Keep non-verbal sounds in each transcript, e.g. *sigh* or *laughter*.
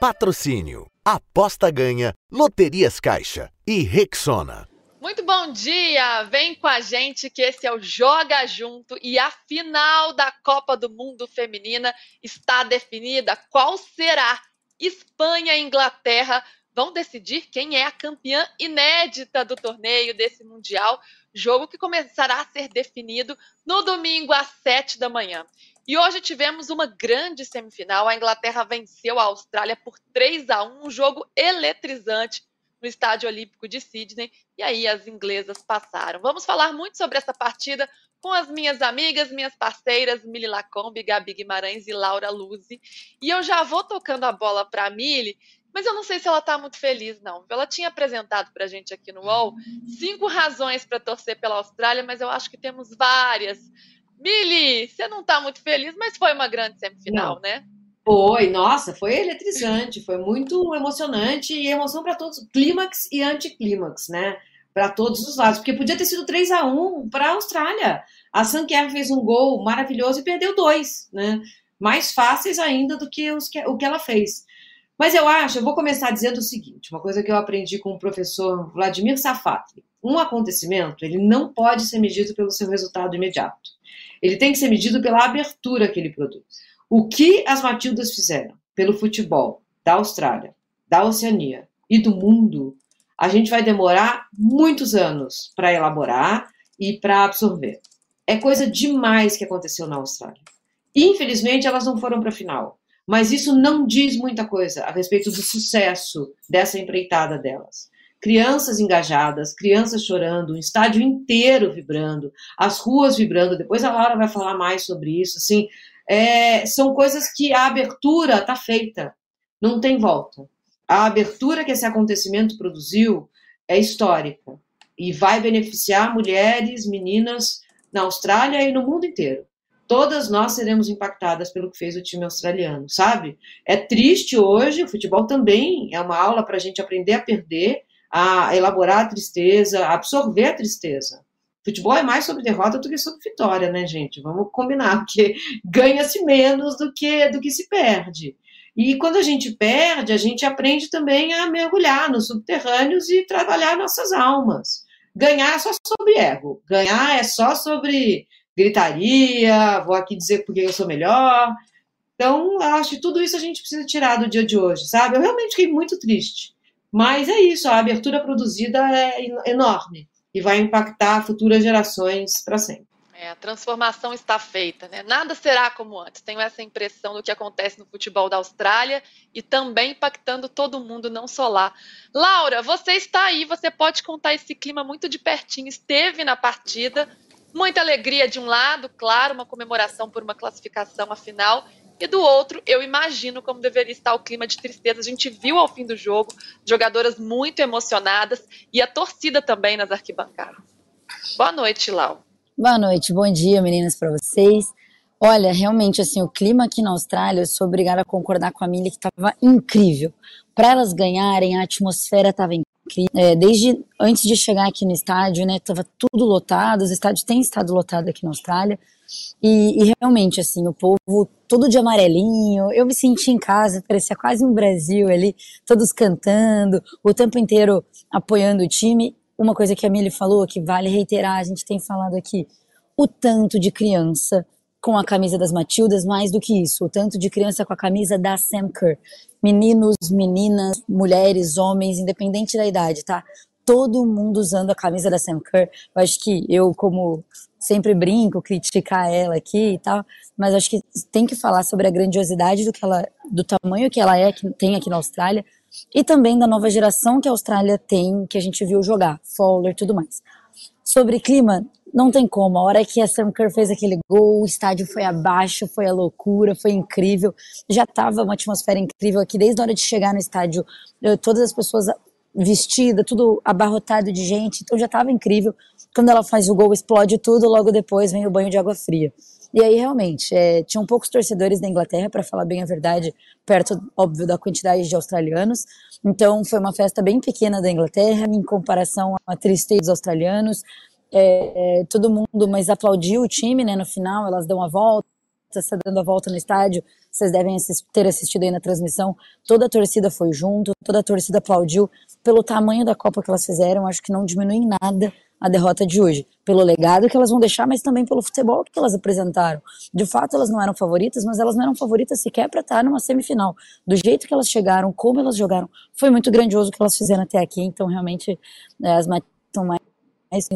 Patrocínio. Aposta ganha. Loterias Caixa. E Rexona. Muito bom dia! Vem com a gente que esse é o Joga Junto e a final da Copa do Mundo Feminina está definida. Qual será? Espanha e Inglaterra vão decidir quem é a campeã inédita do torneio desse Mundial, jogo que começará a ser definido no domingo às sete da manhã. E hoje tivemos uma grande semifinal. A Inglaterra venceu a Austrália por 3 a 1, um jogo eletrizante no Estádio Olímpico de Sydney. E aí as inglesas passaram. Vamos falar muito sobre essa partida com as minhas amigas, minhas parceiras, Mili Lacombe, Gabi Guimarães e Laura Luzi. E eu já vou tocando a bola para a Mili, mas eu não sei se ela está muito feliz, não. Ela tinha apresentado para a gente aqui no UOL cinco razões para torcer pela Austrália, mas eu acho que temos várias Mili, você não está muito feliz, mas foi uma grande semifinal, não. né? Foi, nossa, foi eletrizante, foi muito emocionante e emoção para todos, clímax e anticlímax, né? Para todos os lados, porque podia ter sido 3 a 1 para a Austrália. A Sankier fez um gol maravilhoso e perdeu dois, né? Mais fáceis ainda do que, os que o que ela fez. Mas eu acho, eu vou começar dizendo o seguinte, uma coisa que eu aprendi com o professor Vladimir Safatli. Um acontecimento, ele não pode ser medido pelo seu resultado imediato. Ele tem que ser medido pela abertura que ele produz. O que as Matildas fizeram pelo futebol da Austrália, da Oceania e do mundo, a gente vai demorar muitos anos para elaborar e para absorver. É coisa demais que aconteceu na Austrália. Infelizmente, elas não foram para a final, mas isso não diz muita coisa a respeito do sucesso dessa empreitada delas crianças engajadas, crianças chorando, um estádio inteiro vibrando, as ruas vibrando. Depois a Laura vai falar mais sobre isso. Assim, é, são coisas que a abertura está feita, não tem volta. A abertura que esse acontecimento produziu é histórica e vai beneficiar mulheres, meninas na Austrália e no mundo inteiro. Todas nós seremos impactadas pelo que fez o time australiano, sabe? É triste hoje, o futebol também é uma aula para a gente aprender a perder, a elaborar a tristeza, a absorver a tristeza. Futebol é mais sobre derrota do que sobre vitória, né, gente? Vamos combinar, porque *laughs* ganha-se menos do que, do que se perde. E quando a gente perde, a gente aprende também a mergulhar nos subterrâneos e trabalhar nossas almas. Ganhar é só sobre ego. Ganhar é só sobre gritaria, vou aqui dizer porque eu sou melhor. Então, acho que tudo isso a gente precisa tirar do dia de hoje, sabe? Eu realmente fiquei muito triste. Mas é isso, a abertura produzida é enorme e vai impactar futuras gerações para sempre. É, a transformação está feita, né? Nada será como antes. Tenho essa impressão do que acontece no futebol da Austrália e também impactando todo mundo, não só lá. Laura, você está aí, você pode contar esse clima muito de pertinho. Esteve na partida, muita alegria de um lado, claro, uma comemoração por uma classificação afinal, e do outro, eu imagino como deveria estar o clima de tristeza. A gente viu ao fim do jogo jogadoras muito emocionadas e a torcida também nas arquibancadas. Boa noite, Lau. Boa noite, bom dia, meninas, para vocês. Olha, realmente, assim, o clima aqui na Austrália, eu sou obrigada a concordar com a Mili que estava incrível. Para elas ganharem, a atmosfera estava incrível. É, desde antes de chegar aqui no estádio, né, estava tudo lotado, os estádios têm estado lotados aqui na Austrália. E, e, realmente, assim, o povo todo de amarelinho, eu me senti em casa, parecia quase um Brasil ali, todos cantando, o tempo inteiro apoiando o time. Uma coisa que a Mili falou, que vale reiterar, a gente tem falado aqui, o tanto de criança com a camisa das Matildas, mais do que isso, o tanto de criança com a camisa da Sam Kerr. Meninos, meninas, mulheres, homens, independente da idade, tá? Todo mundo usando a camisa da Sam Kerr. Eu acho que eu, como sempre brinco, criticar ela aqui e tal, mas acho que tem que falar sobre a grandiosidade do que ela, do tamanho que ela é, que tem aqui na Austrália, e também da nova geração que a Austrália tem, que a gente viu jogar, Fowler e tudo mais. Sobre clima, não tem como. A hora que a Sam Kerr fez aquele gol, o estádio foi abaixo, foi a loucura, foi incrível. Já estava uma atmosfera incrível aqui desde a hora de chegar no estádio. Todas as pessoas vestidas, tudo abarrotado de gente, então já estava incrível. Quando ela faz o gol, explode tudo, logo depois vem o banho de água fria. E aí, realmente, é, tinham poucos torcedores da Inglaterra, para falar bem a verdade, perto, óbvio, da quantidade de australianos. Então, foi uma festa bem pequena da Inglaterra, em comparação à tristeza dos australianos. É, é, todo mundo, mas aplaudiu o time, né, no final, elas dão a volta, está dando a volta no estádio, vocês devem ter assistido aí na transmissão. Toda a torcida foi junto, toda a torcida aplaudiu pelo tamanho da Copa que elas fizeram. Acho que não diminui em nada a derrota de hoje, pelo legado que elas vão deixar, mas também pelo futebol que elas apresentaram. De fato, elas não eram favoritas, mas elas não eram favoritas sequer para estar numa semifinal. Do jeito que elas chegaram, como elas jogaram, foi muito grandioso o que elas fizeram até aqui. Então, realmente, é, as são mais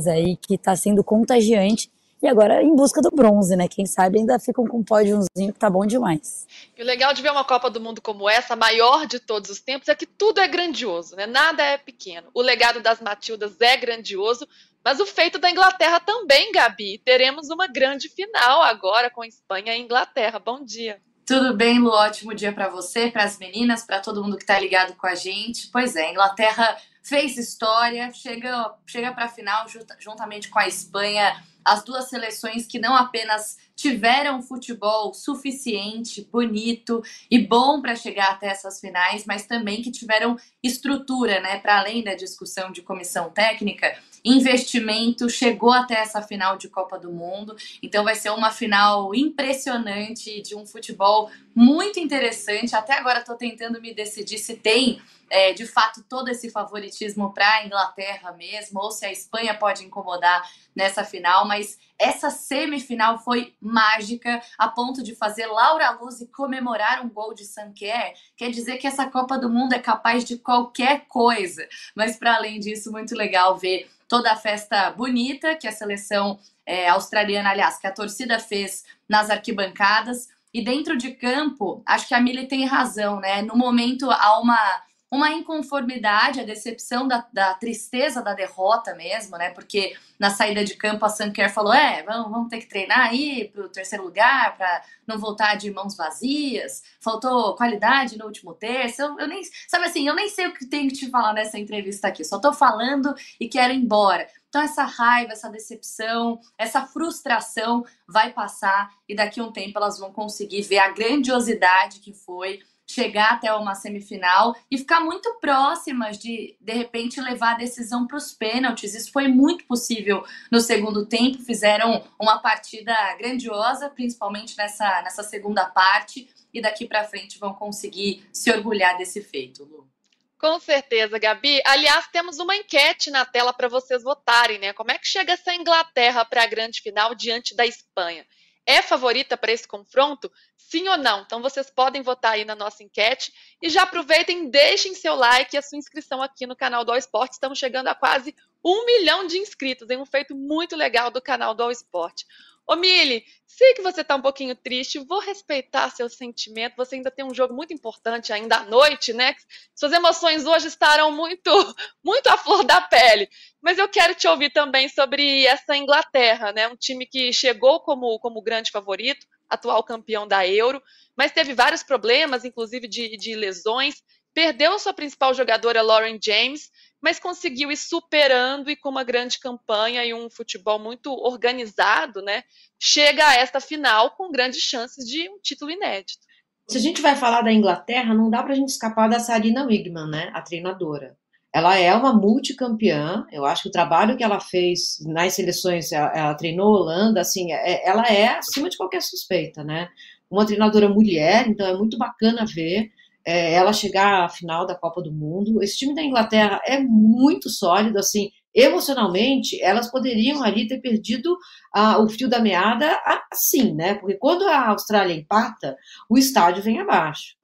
aí que está sendo contagiante e agora em busca do bronze, né? Quem sabe ainda ficam com um pódiozinho que tá bom demais. E o legal de ver uma Copa do Mundo como essa, a maior de todos os tempos, é que tudo é grandioso, né? Nada é pequeno. O legado das Matildas é grandioso, mas o feito da Inglaterra também, Gabi. Teremos uma grande final agora com Espanha e Inglaterra. Bom dia. Tudo bem, Lu? Ótimo dia para você, para as meninas, para todo mundo que está ligado com a gente. Pois é, Inglaterra fez história, chega, chega para a final juntamente com a Espanha as duas seleções que não apenas tiveram futebol suficiente, bonito e bom para chegar até essas finais, mas também que tiveram estrutura, né, para além da discussão de comissão técnica, investimento chegou até essa final de Copa do Mundo. Então vai ser uma final impressionante de um futebol muito interessante. Até agora estou tentando me decidir se tem é, de fato todo esse favoritismo para a Inglaterra mesmo, ou se a Espanha pode incomodar nessa final, mas essa semifinal foi mágica a ponto de fazer Laura Luz comemorar um gol de Sanquer. Quer dizer que essa Copa do Mundo é capaz de qualquer coisa. Mas para além disso, muito legal ver toda a festa bonita que a seleção é, australiana, aliás, que a torcida fez nas arquibancadas. E dentro de campo, acho que a Mili tem razão, né? No momento há uma uma inconformidade, a decepção da, da, tristeza da derrota mesmo, né? Porque na saída de campo a Sanker falou: é, vamos, vamos ter que treinar aí para o terceiro lugar, para não voltar de mãos vazias. Faltou qualidade no último terço. Eu, eu, nem, sabe assim, eu nem sei o que tenho que te falar nessa entrevista aqui, só tô falando e quero ir embora. Então, essa raiva, essa decepção, essa frustração vai passar e daqui a um tempo elas vão conseguir ver a grandiosidade que foi chegar até uma semifinal e ficar muito próximas de, de repente, levar a decisão para os pênaltis. Isso foi muito possível no segundo tempo. Fizeram uma partida grandiosa, principalmente nessa, nessa segunda parte, e daqui para frente vão conseguir se orgulhar desse feito, Lu. Com certeza, Gabi. Aliás, temos uma enquete na tela para vocês votarem, né? Como é que chega essa Inglaterra para a grande final diante da Espanha? É favorita para esse confronto? Sim ou não? Então vocês podem votar aí na nossa enquete e já aproveitem, deixem seu like e a sua inscrição aqui no canal do All Sport. Estamos chegando a quase um milhão de inscritos, em um feito muito legal do canal do All Sport. Ô Mili, sei que você está um pouquinho triste, vou respeitar seu sentimento. Você ainda tem um jogo muito importante ainda à noite, né? Suas emoções hoje estarão muito, *laughs* muito à flor da pele. Mas eu quero te ouvir também sobre essa Inglaterra, né? Um time que chegou como, como grande favorito, atual campeão da Euro, mas teve vários problemas, inclusive de, de lesões. Perdeu sua principal jogadora, Lauren James, mas conseguiu ir superando e com uma grande campanha e um futebol muito organizado, né? Chega a esta final com grandes chances de um título inédito. Se a gente vai falar da Inglaterra, não dá para a gente escapar da Sarina Wigman, né? A treinadora. Ela é uma multicampeã. Eu acho que o trabalho que ela fez nas seleções, ela, ela treinou Holanda, assim, é, ela é acima de qualquer suspeita, né? Uma treinadora mulher, então é muito bacana ver é, ela chegar à final da Copa do Mundo. Esse time da Inglaterra é muito sólido, assim, emocionalmente, elas poderiam ali ter perdido ah, o fio da meada assim, né? Porque quando a Austrália empata, o estádio vem abaixo.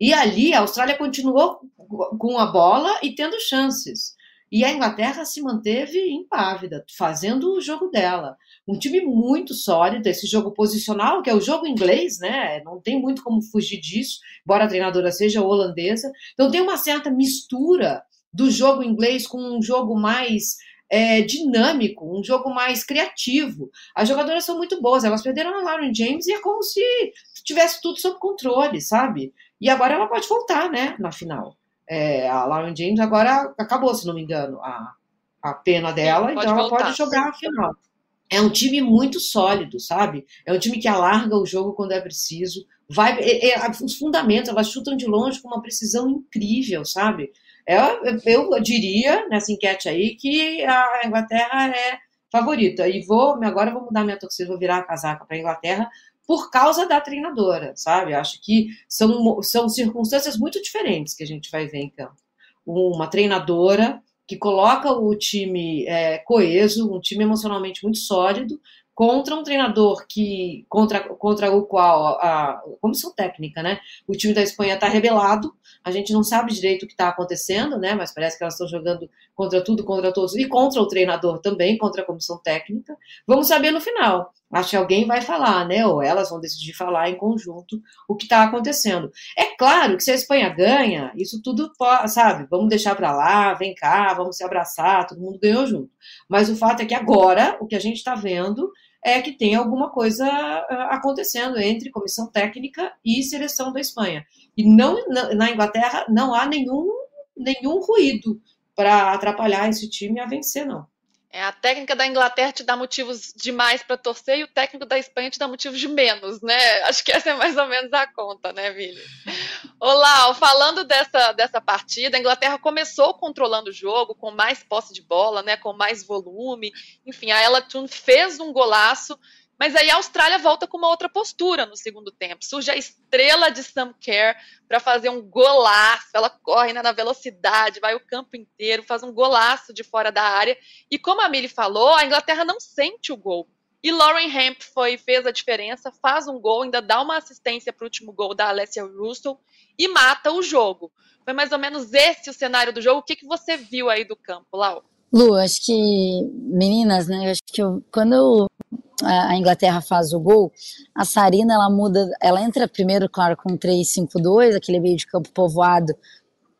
E ali a Austrália continuou com a bola e tendo chances. E a Inglaterra se manteve impávida, fazendo o jogo dela. Um time muito sólido, esse jogo posicional, que é o jogo inglês, né? Não tem muito como fugir disso, embora a treinadora seja holandesa. Então tem uma certa mistura do jogo inglês com um jogo mais é, dinâmico, um jogo mais criativo. As jogadoras são muito boas, elas perderam a Lauren James e é como se tivesse tudo sob controle, sabe? E agora ela pode voltar, né, na final. É, a Lauren James agora acabou, se não me engano, a, a pena dela, então ela voltar. pode jogar a final. É um time muito sólido, sabe? É um time que alarga o jogo quando é preciso. Vai, é, é, os fundamentos, elas chutam de longe com uma precisão incrível, sabe? É, eu, eu diria nessa enquete aí que a Inglaterra é favorita. E vou agora vou mudar minha torcida, vou virar a casaca para a Inglaterra, por causa da treinadora, sabe? Acho que são, são circunstâncias muito diferentes que a gente vai ver em campo. Uma treinadora que coloca o time é, coeso, um time emocionalmente muito sólido, contra um treinador que contra, contra o qual a, a comissão técnica, né? O time da Espanha está rebelado. A gente não sabe direito o que está acontecendo, né? Mas parece que elas estão jogando contra tudo, contra todos e contra o treinador também, contra a comissão técnica. Vamos saber no final. Acho que alguém vai falar, né? Ou elas vão decidir falar em conjunto o que está acontecendo. É claro que se a Espanha ganha, isso tudo, sabe? Vamos deixar para lá, vem cá, vamos se abraçar, todo mundo ganhou junto. Mas o fato é que agora o que a gente está vendo é que tem alguma coisa ah, acontecendo entre comissão técnica e seleção da Espanha. E não na Inglaterra não há nenhum, nenhum ruído para atrapalhar esse time a vencer, não. É, a técnica da Inglaterra te dá motivos demais para torcer e o técnico da Espanha te dá motivos de menos, né? Acho que essa é mais ou menos a conta, né, Vili? Olá, falando dessa, dessa partida, a Inglaterra começou controlando o jogo, com mais posse de bola, né, com mais volume. Enfim, a Ella Toon fez um golaço, mas aí a Austrália volta com uma outra postura no segundo tempo. Surge a estrela de Sam Kerr para fazer um golaço. Ela corre né, na velocidade, vai o campo inteiro, faz um golaço de fora da área. E como a Milly falou, a Inglaterra não sente o gol. E Lauren Hemp foi, fez a diferença, faz um gol, ainda dá uma assistência para o último gol da Alessia Russell e mata o jogo. Foi mais ou menos esse o cenário do jogo. O que, que você viu aí do campo, Lau? Lu, acho que meninas, né? Acho que eu, quando eu a Inglaterra faz o gol, a Sarina ela muda, ela entra primeiro, claro, com 3-5-2, aquele meio de campo povoado,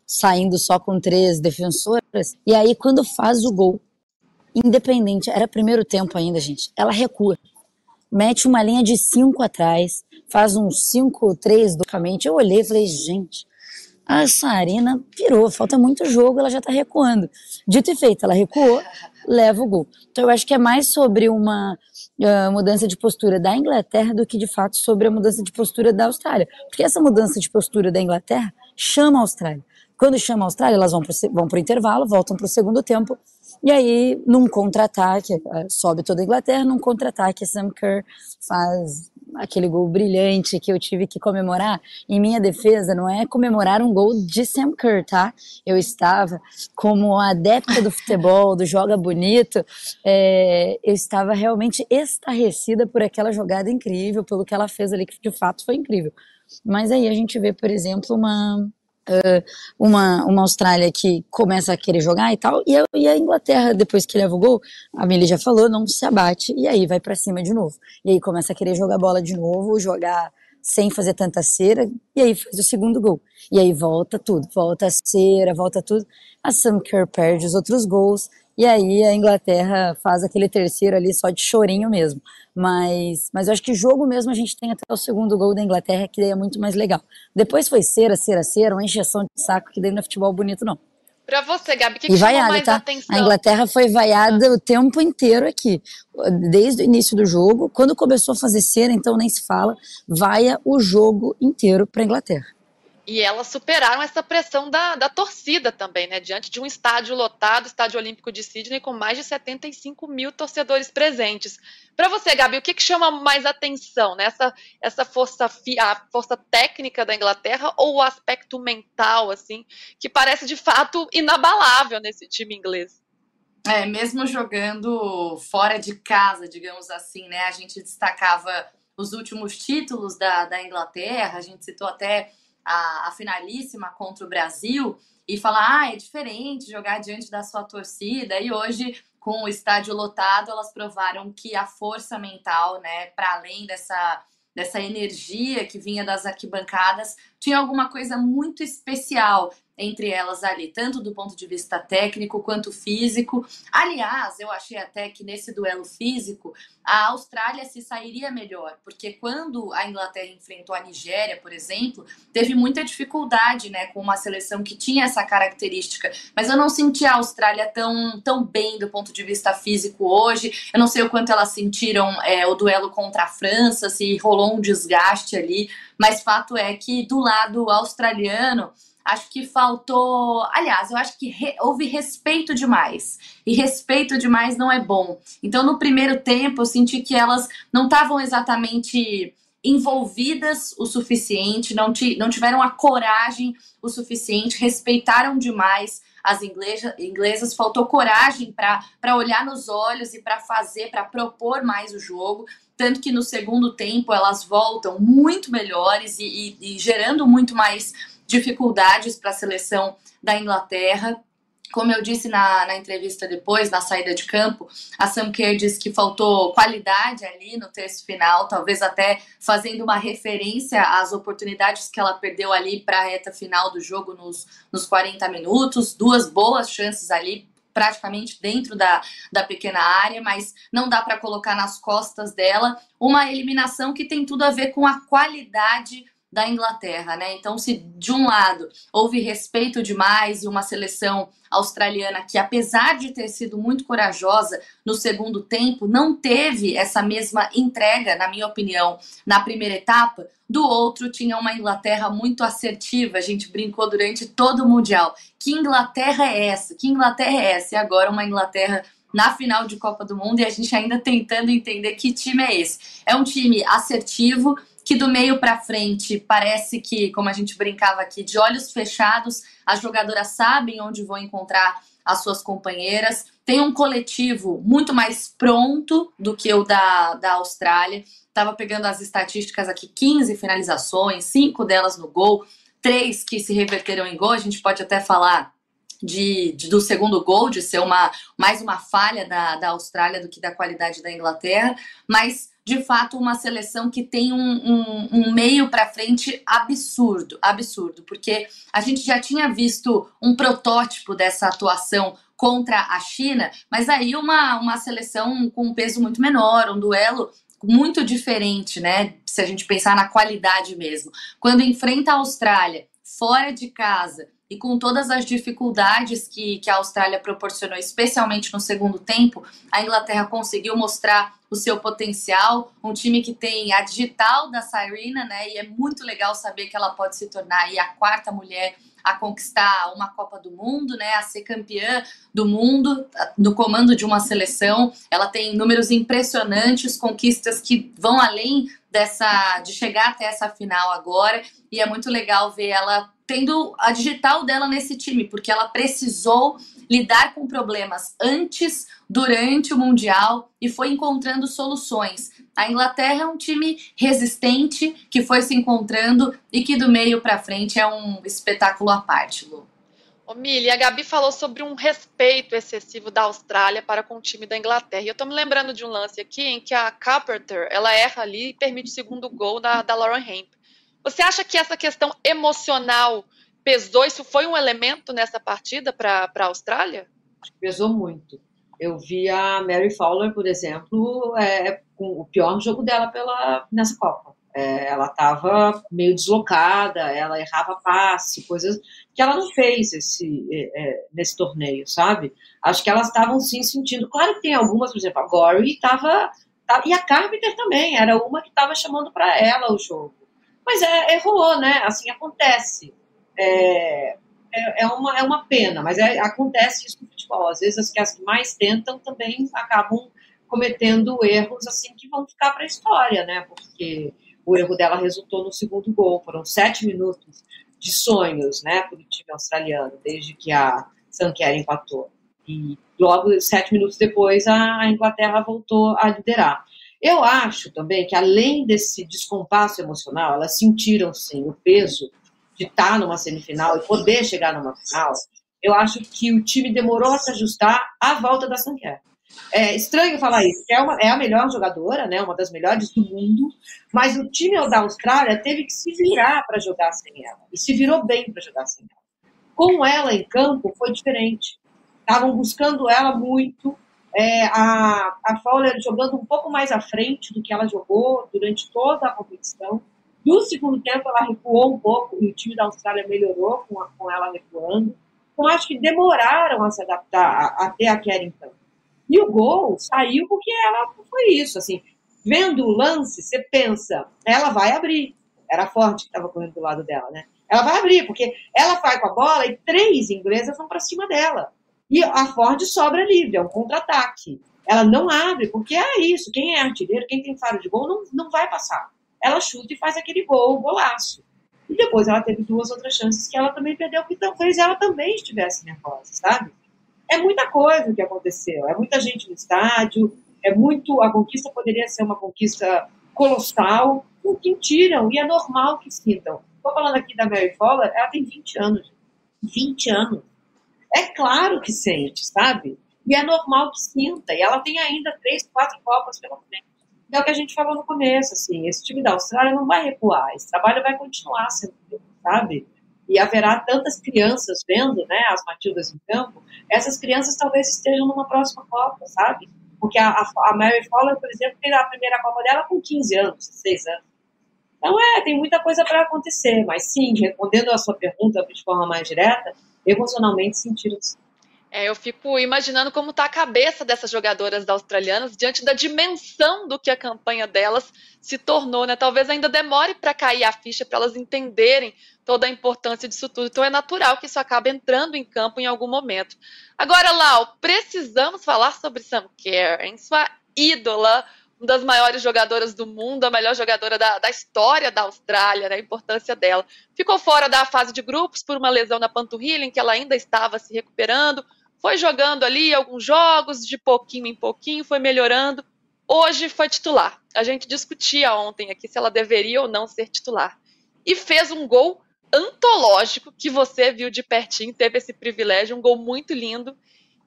saindo só com três defensoras, e aí quando faz o gol, independente, era primeiro tempo ainda, gente, ela recua, mete uma linha de 5 atrás, faz um 5-3 docamente, eu olhei e falei, gente, a Sarina virou, falta muito jogo, ela já tá recuando. Dito e feito, ela recuou, leva o gol. Então eu acho que é mais sobre uma uh, mudança de postura da Inglaterra do que de fato sobre a mudança de postura da Austrália. Porque essa mudança de postura da Inglaterra chama a Austrália. Quando chama a Austrália, elas vão para vão o intervalo, voltam para o segundo tempo, e aí, num contra-ataque, uh, sobe toda a Inglaterra, num contra-ataque, Sam Kerr faz aquele gol brilhante que eu tive que comemorar, em minha defesa, não é comemorar um gol de Sam Kerr, tá? Eu estava como adepta do futebol, do joga bonito, é, eu estava realmente estarrecida por aquela jogada incrível, pelo que ela fez ali, que de fato foi incrível. Mas aí a gente vê, por exemplo, uma uma, uma Austrália que começa a querer jogar e tal, e a, e a Inglaterra, depois que leva o gol, a Milly já falou, não se abate, e aí vai para cima de novo. E aí começa a querer jogar bola de novo, jogar sem fazer tanta cera, e aí faz o segundo gol. E aí volta tudo, volta a cera, volta tudo. A Sam Kerr perde os outros gols, e aí a Inglaterra faz aquele terceiro ali só de chorinho mesmo. Mas, mas eu acho que jogo mesmo a gente tem até o segundo gol da Inglaterra, que daí é muito mais legal. Depois foi cera, cera, cera, uma encheção de saco, que daí não é futebol bonito, não. Pra você, Gabi, o que, que vaiada, mais tá? atenção? A Inglaterra foi vaiada ah. o tempo inteiro aqui. Desde o início do jogo, quando começou a fazer cera, então nem se fala, vaia o jogo inteiro pra Inglaterra. E elas superaram essa pressão da, da torcida também, né? Diante de um estádio lotado, estádio olímpico de Sydney, com mais de 75 mil torcedores presentes. Para você, Gabi, o que, que, chama mais atenção? Né? Essa, essa força, a força técnica da Inglaterra ou o aspecto mental, assim, que parece de fato inabalável nesse time inglês? É, mesmo jogando fora de casa, digamos assim, né? A gente destacava os últimos títulos da, da Inglaterra, a gente citou até a, a finalíssima contra o Brasil e falar, ah, é diferente jogar diante da sua torcida. E hoje, com o estádio lotado, elas provaram que a força mental, né, para além dessa, dessa energia que vinha das arquibancadas, tinha alguma coisa muito especial entre elas ali, tanto do ponto de vista técnico quanto físico. Aliás, eu achei até que nesse duelo físico a Austrália se sairia melhor, porque quando a Inglaterra enfrentou a Nigéria, por exemplo, teve muita dificuldade, né, com uma seleção que tinha essa característica. Mas eu não senti a Austrália tão, tão bem do ponto de vista físico hoje. Eu não sei o quanto elas sentiram é, o duelo contra a França, se rolou um desgaste ali, mas fato é que do lado australiano Acho que faltou. Aliás, eu acho que re... houve respeito demais. E respeito demais não é bom. Então, no primeiro tempo, eu senti que elas não estavam exatamente envolvidas o suficiente, não, não tiveram a coragem o suficiente, respeitaram demais as inglesas, inglesas faltou coragem para olhar nos olhos e para fazer, para propor mais o jogo. Tanto que no segundo tempo elas voltam muito melhores e, e, e gerando muito mais dificuldades para a seleção da Inglaterra. Como eu disse na, na entrevista depois, na saída de campo, a Sam Kerr disse que faltou qualidade ali no terço final, talvez até fazendo uma referência às oportunidades que ela perdeu ali para a reta final do jogo nos, nos 40 minutos, duas boas chances ali praticamente dentro da, da pequena área, mas não dá para colocar nas costas dela uma eliminação que tem tudo a ver com a qualidade da Inglaterra, né? Então, se de um lado houve respeito demais e uma seleção australiana que, apesar de ter sido muito corajosa no segundo tempo, não teve essa mesma entrega, na minha opinião, na primeira etapa, do outro tinha uma Inglaterra muito assertiva. A gente brincou durante todo o Mundial. Que Inglaterra é essa? Que Inglaterra é essa? E agora uma Inglaterra na final de Copa do Mundo e a gente ainda tentando entender que time é esse. É um time assertivo, que do meio para frente parece que, como a gente brincava aqui, de olhos fechados, as jogadoras sabem onde vão encontrar as suas companheiras. Tem um coletivo muito mais pronto do que o da, da Austrália. Estava pegando as estatísticas aqui: 15 finalizações, 5 delas no gol, 3 que se reverteram em gol. A gente pode até falar de, de, do segundo gol, de ser uma mais uma falha da, da Austrália do que da qualidade da Inglaterra, mas de fato uma seleção que tem um, um, um meio para frente absurdo, absurdo, porque a gente já tinha visto um protótipo dessa atuação contra a China, mas aí uma, uma seleção com um peso muito menor, um duelo muito diferente, né? Se a gente pensar na qualidade mesmo. Quando enfrenta a Austrália fora de casa e com todas as dificuldades que, que a Austrália proporcionou, especialmente no segundo tempo, a Inglaterra conseguiu mostrar o seu potencial. Um time que tem a digital da Cyrena, né? E é muito legal saber que ela pode se tornar a quarta mulher a conquistar uma Copa do Mundo, né? A ser campeã do mundo no comando de uma seleção. Ela tem números impressionantes, conquistas que vão além dessa de chegar até essa final agora. E é muito legal ver ela tendo a digital dela nesse time, porque ela precisou lidar com problemas antes, durante o Mundial e foi encontrando soluções. A Inglaterra é um time resistente que foi se encontrando e que do meio para frente é um espetáculo à parte, Lu. Ô, Mili, a Gabi falou sobre um respeito excessivo da Austrália para com o time da Inglaterra. E eu estou me lembrando de um lance aqui em que a Carpenter ela erra ali e permite o segundo gol da, da Lauren Hemp. Você acha que essa questão emocional pesou? Isso foi um elemento nessa partida para a Austrália? Pesou muito. Eu vi a Mary Fowler, por exemplo, é, com o pior jogo dela pela, nessa Copa. É, ela estava meio deslocada, ela errava passe, coisas que ela não fez esse, é, é nesse torneio, sabe? Acho que elas estavam sim sentindo. Claro que tem algumas, por exemplo, a Gory estava. E a Carpenter também, era uma que estava chamando para ela o jogo. Mas é, errou, né? Assim acontece. É, é, é, uma, é uma pena, mas é, acontece isso no futebol. Às vezes as que, as que mais tentam também acabam cometendo erros assim que vão ficar para a história, né? Porque o erro dela resultou no segundo gol. Foram sete minutos de sonhos, né, para o time australiano, desde que a Sanquer empatou. E logo, sete minutos depois, a Inglaterra voltou a liderar. Eu acho também que, além desse descompasso emocional, elas sentiram, sim, o peso de estar numa semifinal e poder chegar numa final. Eu acho que o time demorou a se ajustar à volta da Sanquer. É estranho falar isso, é, uma, é a melhor jogadora, né, uma das melhores do mundo, mas o time da Austrália teve que se virar para jogar sem ela, e se virou bem para jogar sem ela. Com ela em campo foi diferente. Estavam buscando ela muito, é, a, a Fowler jogando um pouco mais à frente do que ela jogou durante toda a competição. No segundo tempo, ela recuou um pouco e o time da Austrália melhorou com, a, com ela recuando. Então, acho que demoraram a se adaptar até a Keren campo. E o gol saiu porque ela foi isso. Assim, vendo o lance, você pensa, ela vai abrir. Era forte que estava correndo do lado dela, né? Ela vai abrir, porque ela vai com a bola e três inglesas vão para cima dela. E a Ford sobra livre, é um contra-ataque. Ela não abre, porque é isso. Quem é artilheiro, quem tem faro de gol, não, não vai passar. Ela chuta e faz aquele gol, golaço. E depois ela teve duas outras chances que ela também perdeu, que talvez ela também estivesse nervosa, sabe? É muita coisa que aconteceu, é muita gente no estádio, é muito. A conquista poderia ser uma conquista colossal, o que tiram, e é normal que sintam. Estou falando aqui da Mary Fowler, ela tem 20 anos. 20 anos. É claro que sente, sabe? E é normal que sinta. E ela tem ainda três, quatro Copas pela frente. É o que a gente falou no começo, assim, esse time da Austrália não vai recuar, esse trabalho vai continuar sendo sabe? E haverá tantas crianças vendo, né, as Matildas em campo, essas crianças talvez estejam numa próxima Copa, sabe? Porque a, a Mary Fowler, por exemplo, fez a primeira Copa dela com 15 anos, 16 anos. Então, é, tem muita coisa para acontecer, mas sim, respondendo a sua pergunta de forma mais direta, emocionalmente sentiram é, eu fico imaginando como está a cabeça dessas jogadoras australianas diante da dimensão do que a campanha delas se tornou, né? Talvez ainda demore para cair a ficha para elas entenderem toda a importância disso tudo. Então é natural que isso acabe entrando em campo em algum momento. Agora, Lau, precisamos falar sobre Sam Kerr, em sua ídola, uma das maiores jogadoras do mundo, a melhor jogadora da, da história da Austrália, né, a importância dela. Ficou fora da fase de grupos por uma lesão na panturrilha, em que ela ainda estava se recuperando foi jogando ali alguns jogos, de pouquinho em pouquinho, foi melhorando. Hoje foi titular. A gente discutia ontem aqui se ela deveria ou não ser titular. E fez um gol antológico que você viu de pertinho, teve esse privilégio, um gol muito lindo.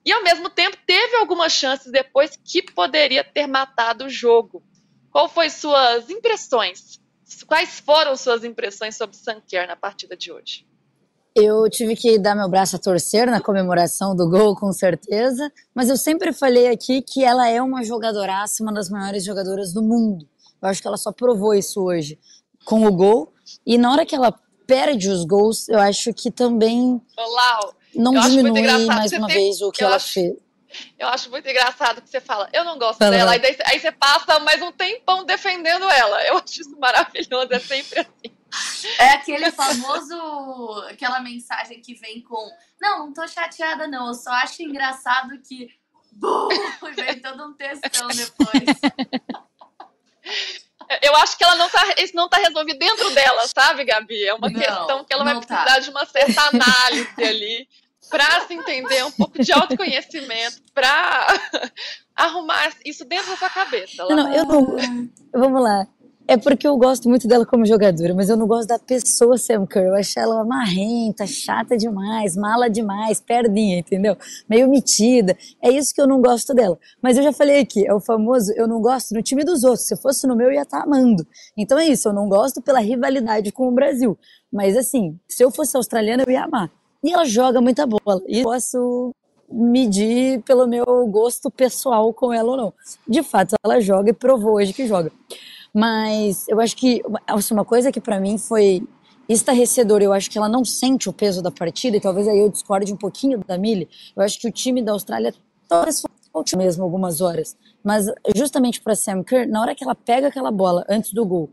E ao mesmo tempo teve algumas chances depois que poderia ter matado o jogo. Qual foi suas impressões? Quais foram suas impressões sobre Sanker na partida de hoje? Eu tive que dar meu braço a torcer na comemoração do gol, com certeza, mas eu sempre falei aqui que ela é uma jogadoraça, uma das maiores jogadoras do mundo. Eu acho que ela só provou isso hoje com o gol. E na hora que ela perde os gols, eu acho que também Olá, não diminui mais uma tem... vez o que eu ela acho... fez. Eu acho muito engraçado que você fala, eu não gosto dela, aí, daí, aí você passa mais um tempão defendendo ela. Eu acho isso maravilhoso, é sempre assim. É aquele famoso, aquela mensagem que vem com não, não tô chateada não, eu só acho engraçado que bum, *laughs* vem todo um textão depois. *laughs* Eu acho que ela não tá, isso não tá resolvido dentro dela, sabe, Gabi? É uma não, questão que ela vai precisar tá. de uma certa análise ali para se entender um pouco de autoconhecimento, para *laughs* arrumar isso dentro da sua cabeça. Não, não, eu não. Vamos lá. É porque eu gosto muito dela como jogadora, mas eu não gosto da pessoa Sam Kerr. Eu acho ela marrenta, chata demais, mala demais, perdinha, entendeu? Meio metida. É isso que eu não gosto dela. Mas eu já falei aqui, é o famoso eu não gosto no time dos outros. Se fosse no meu, eu ia estar tá amando. Então é isso, eu não gosto pela rivalidade com o Brasil. Mas assim, se eu fosse australiana, eu ia amar. E ela joga muita bola. E posso medir pelo meu gosto pessoal com ela ou não. De fato, ela joga e provou hoje que joga. Mas eu acho que assim, uma coisa que para mim foi estarrecedor, eu acho que ela não sente o peso da partida, e talvez aí eu discorde um pouquinho da Mili. Eu acho que o time da Austrália talvez falte mesmo algumas horas. Mas justamente para Sam Kerr, na hora que ela pega aquela bola antes do gol,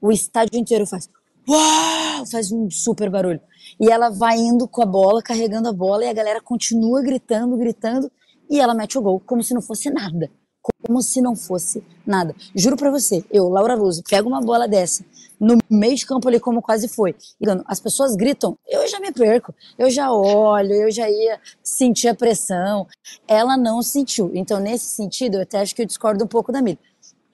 o estádio inteiro faz uau, faz um super barulho. E ela vai indo com a bola, carregando a bola, e a galera continua gritando, gritando, e ela mete o gol como se não fosse nada como se não fosse nada. Juro para você, eu, Laura Luz, pego uma bola dessa no meio de campo ali, como quase foi, as pessoas gritam, eu já me perco, eu já olho, eu já ia sentir a pressão. Ela não sentiu. Então, nesse sentido, eu até acho que eu discordo um pouco da Mila.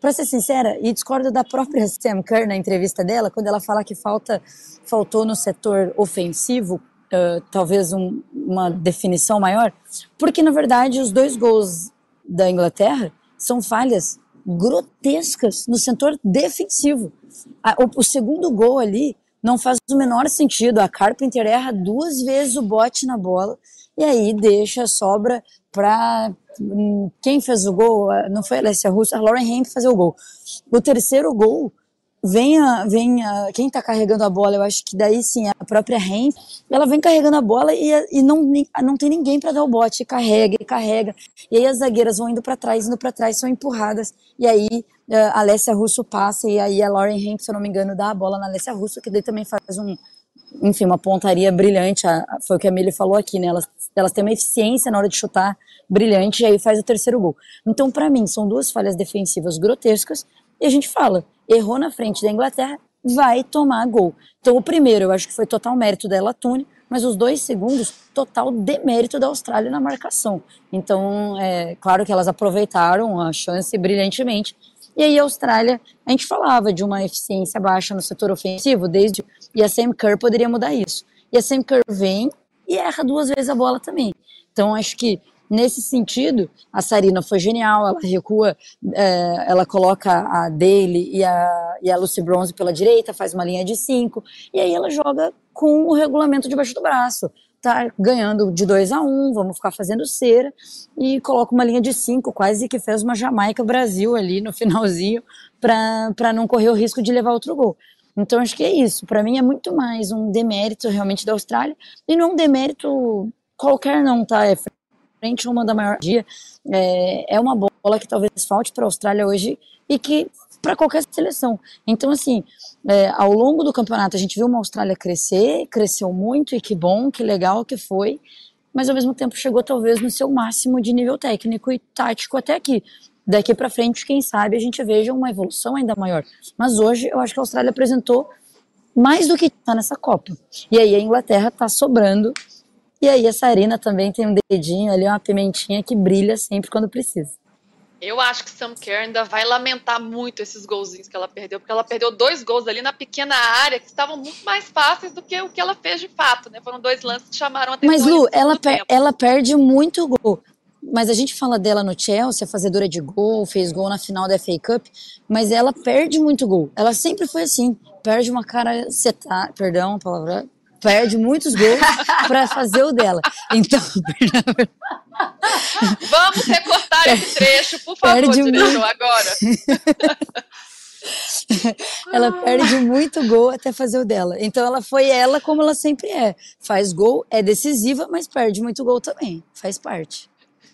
Para ser sincera, e discordo da própria *laughs* Sam Kerr na entrevista dela, quando ela fala que falta, faltou no setor ofensivo, uh, talvez um, uma definição maior, porque na verdade os dois gols da Inglaterra são falhas grotescas no setor defensivo. O, segundo gol ali não faz o menor sentido. A Carpenter erra duas vezes o bote na bola e aí deixa sobra para hum, quem fez o gol. Não foi a Alessia Russo, a Lauren Hemp fazer o gol. O terceiro gol venha, venha quem está carregando a bola, eu acho que daí sim, a própria Ren, ela vem carregando a bola e, e não, não tem ninguém para dar o bote, carrega e carrega. E aí as zagueiras vão indo para trás, indo para trás, são empurradas. E aí eh, a Alessia Russo passa e aí a Lauren Hemp, se eu não me engano, dá a bola na Alessia Russo, que daí também faz um, enfim, uma pontaria brilhante. Foi o que a Milly falou aqui, né? Elas, elas têm uma eficiência na hora de chutar brilhante e aí faz o terceiro gol. Então, para mim, são duas falhas defensivas grotescas e a gente fala, errou na frente da Inglaterra, vai tomar gol. Então, o primeiro, eu acho que foi total mérito dela, Tune, mas os dois segundos, total demérito da Austrália na marcação. Então, é claro que elas aproveitaram a chance brilhantemente. E aí, a Austrália, a gente falava de uma eficiência baixa no setor ofensivo, desde. E a Sam Kerr poderia mudar isso. E a Sam Kerr vem e erra duas vezes a bola também. Então, acho que Nesse sentido, a Sarina foi genial, ela recua, é, ela coloca a Daly e a, e a Lucy Bronze pela direita, faz uma linha de cinco, e aí ela joga com o regulamento debaixo do braço. Tá ganhando de 2 a 1 um, vamos ficar fazendo cera, e coloca uma linha de cinco, quase que fez uma Jamaica-Brasil ali no finalzinho, para não correr o risco de levar outro gol. Então acho que é isso. Para mim é muito mais um demérito realmente da Austrália e não um demérito qualquer não, tá? É frente uma da maior dia. É, é uma bola que talvez falte para a Austrália hoje e que para qualquer seleção. Então, assim, é, ao longo do campeonato a gente viu uma Austrália crescer, cresceu muito e que bom, que legal que foi, mas ao mesmo tempo chegou talvez no seu máximo de nível técnico e tático até aqui. Daqui para frente, quem sabe a gente veja uma evolução ainda maior. Mas hoje eu acho que a Austrália apresentou mais do que está nessa Copa. E aí a Inglaterra está sobrando e aí a Sarina também tem um dedinho ali, uma pimentinha que brilha sempre quando precisa. Eu acho que Sam Kerr ainda vai lamentar muito esses golzinhos que ela perdeu, porque ela perdeu dois gols ali na pequena área que estavam muito mais fáceis do que o que ela fez de fato, né? Foram dois lances que chamaram a atenção. Mas Lu, ela, per ela perde muito gol. Mas a gente fala dela no Chelsea, fazedora de gol, fez gol na final da FA Cup, mas ela perde muito gol. Ela sempre foi assim, perde uma cara setar, perdão a palavra, perde muitos gols para fazer o dela. Então, *laughs* vamos recortar esse trecho, por favor, perde diretor, muito... agora. *laughs* ela perde muito gol até fazer o dela. Então ela foi ela como ela sempre é. Faz gol, é decisiva, mas perde muito gol também. Faz parte.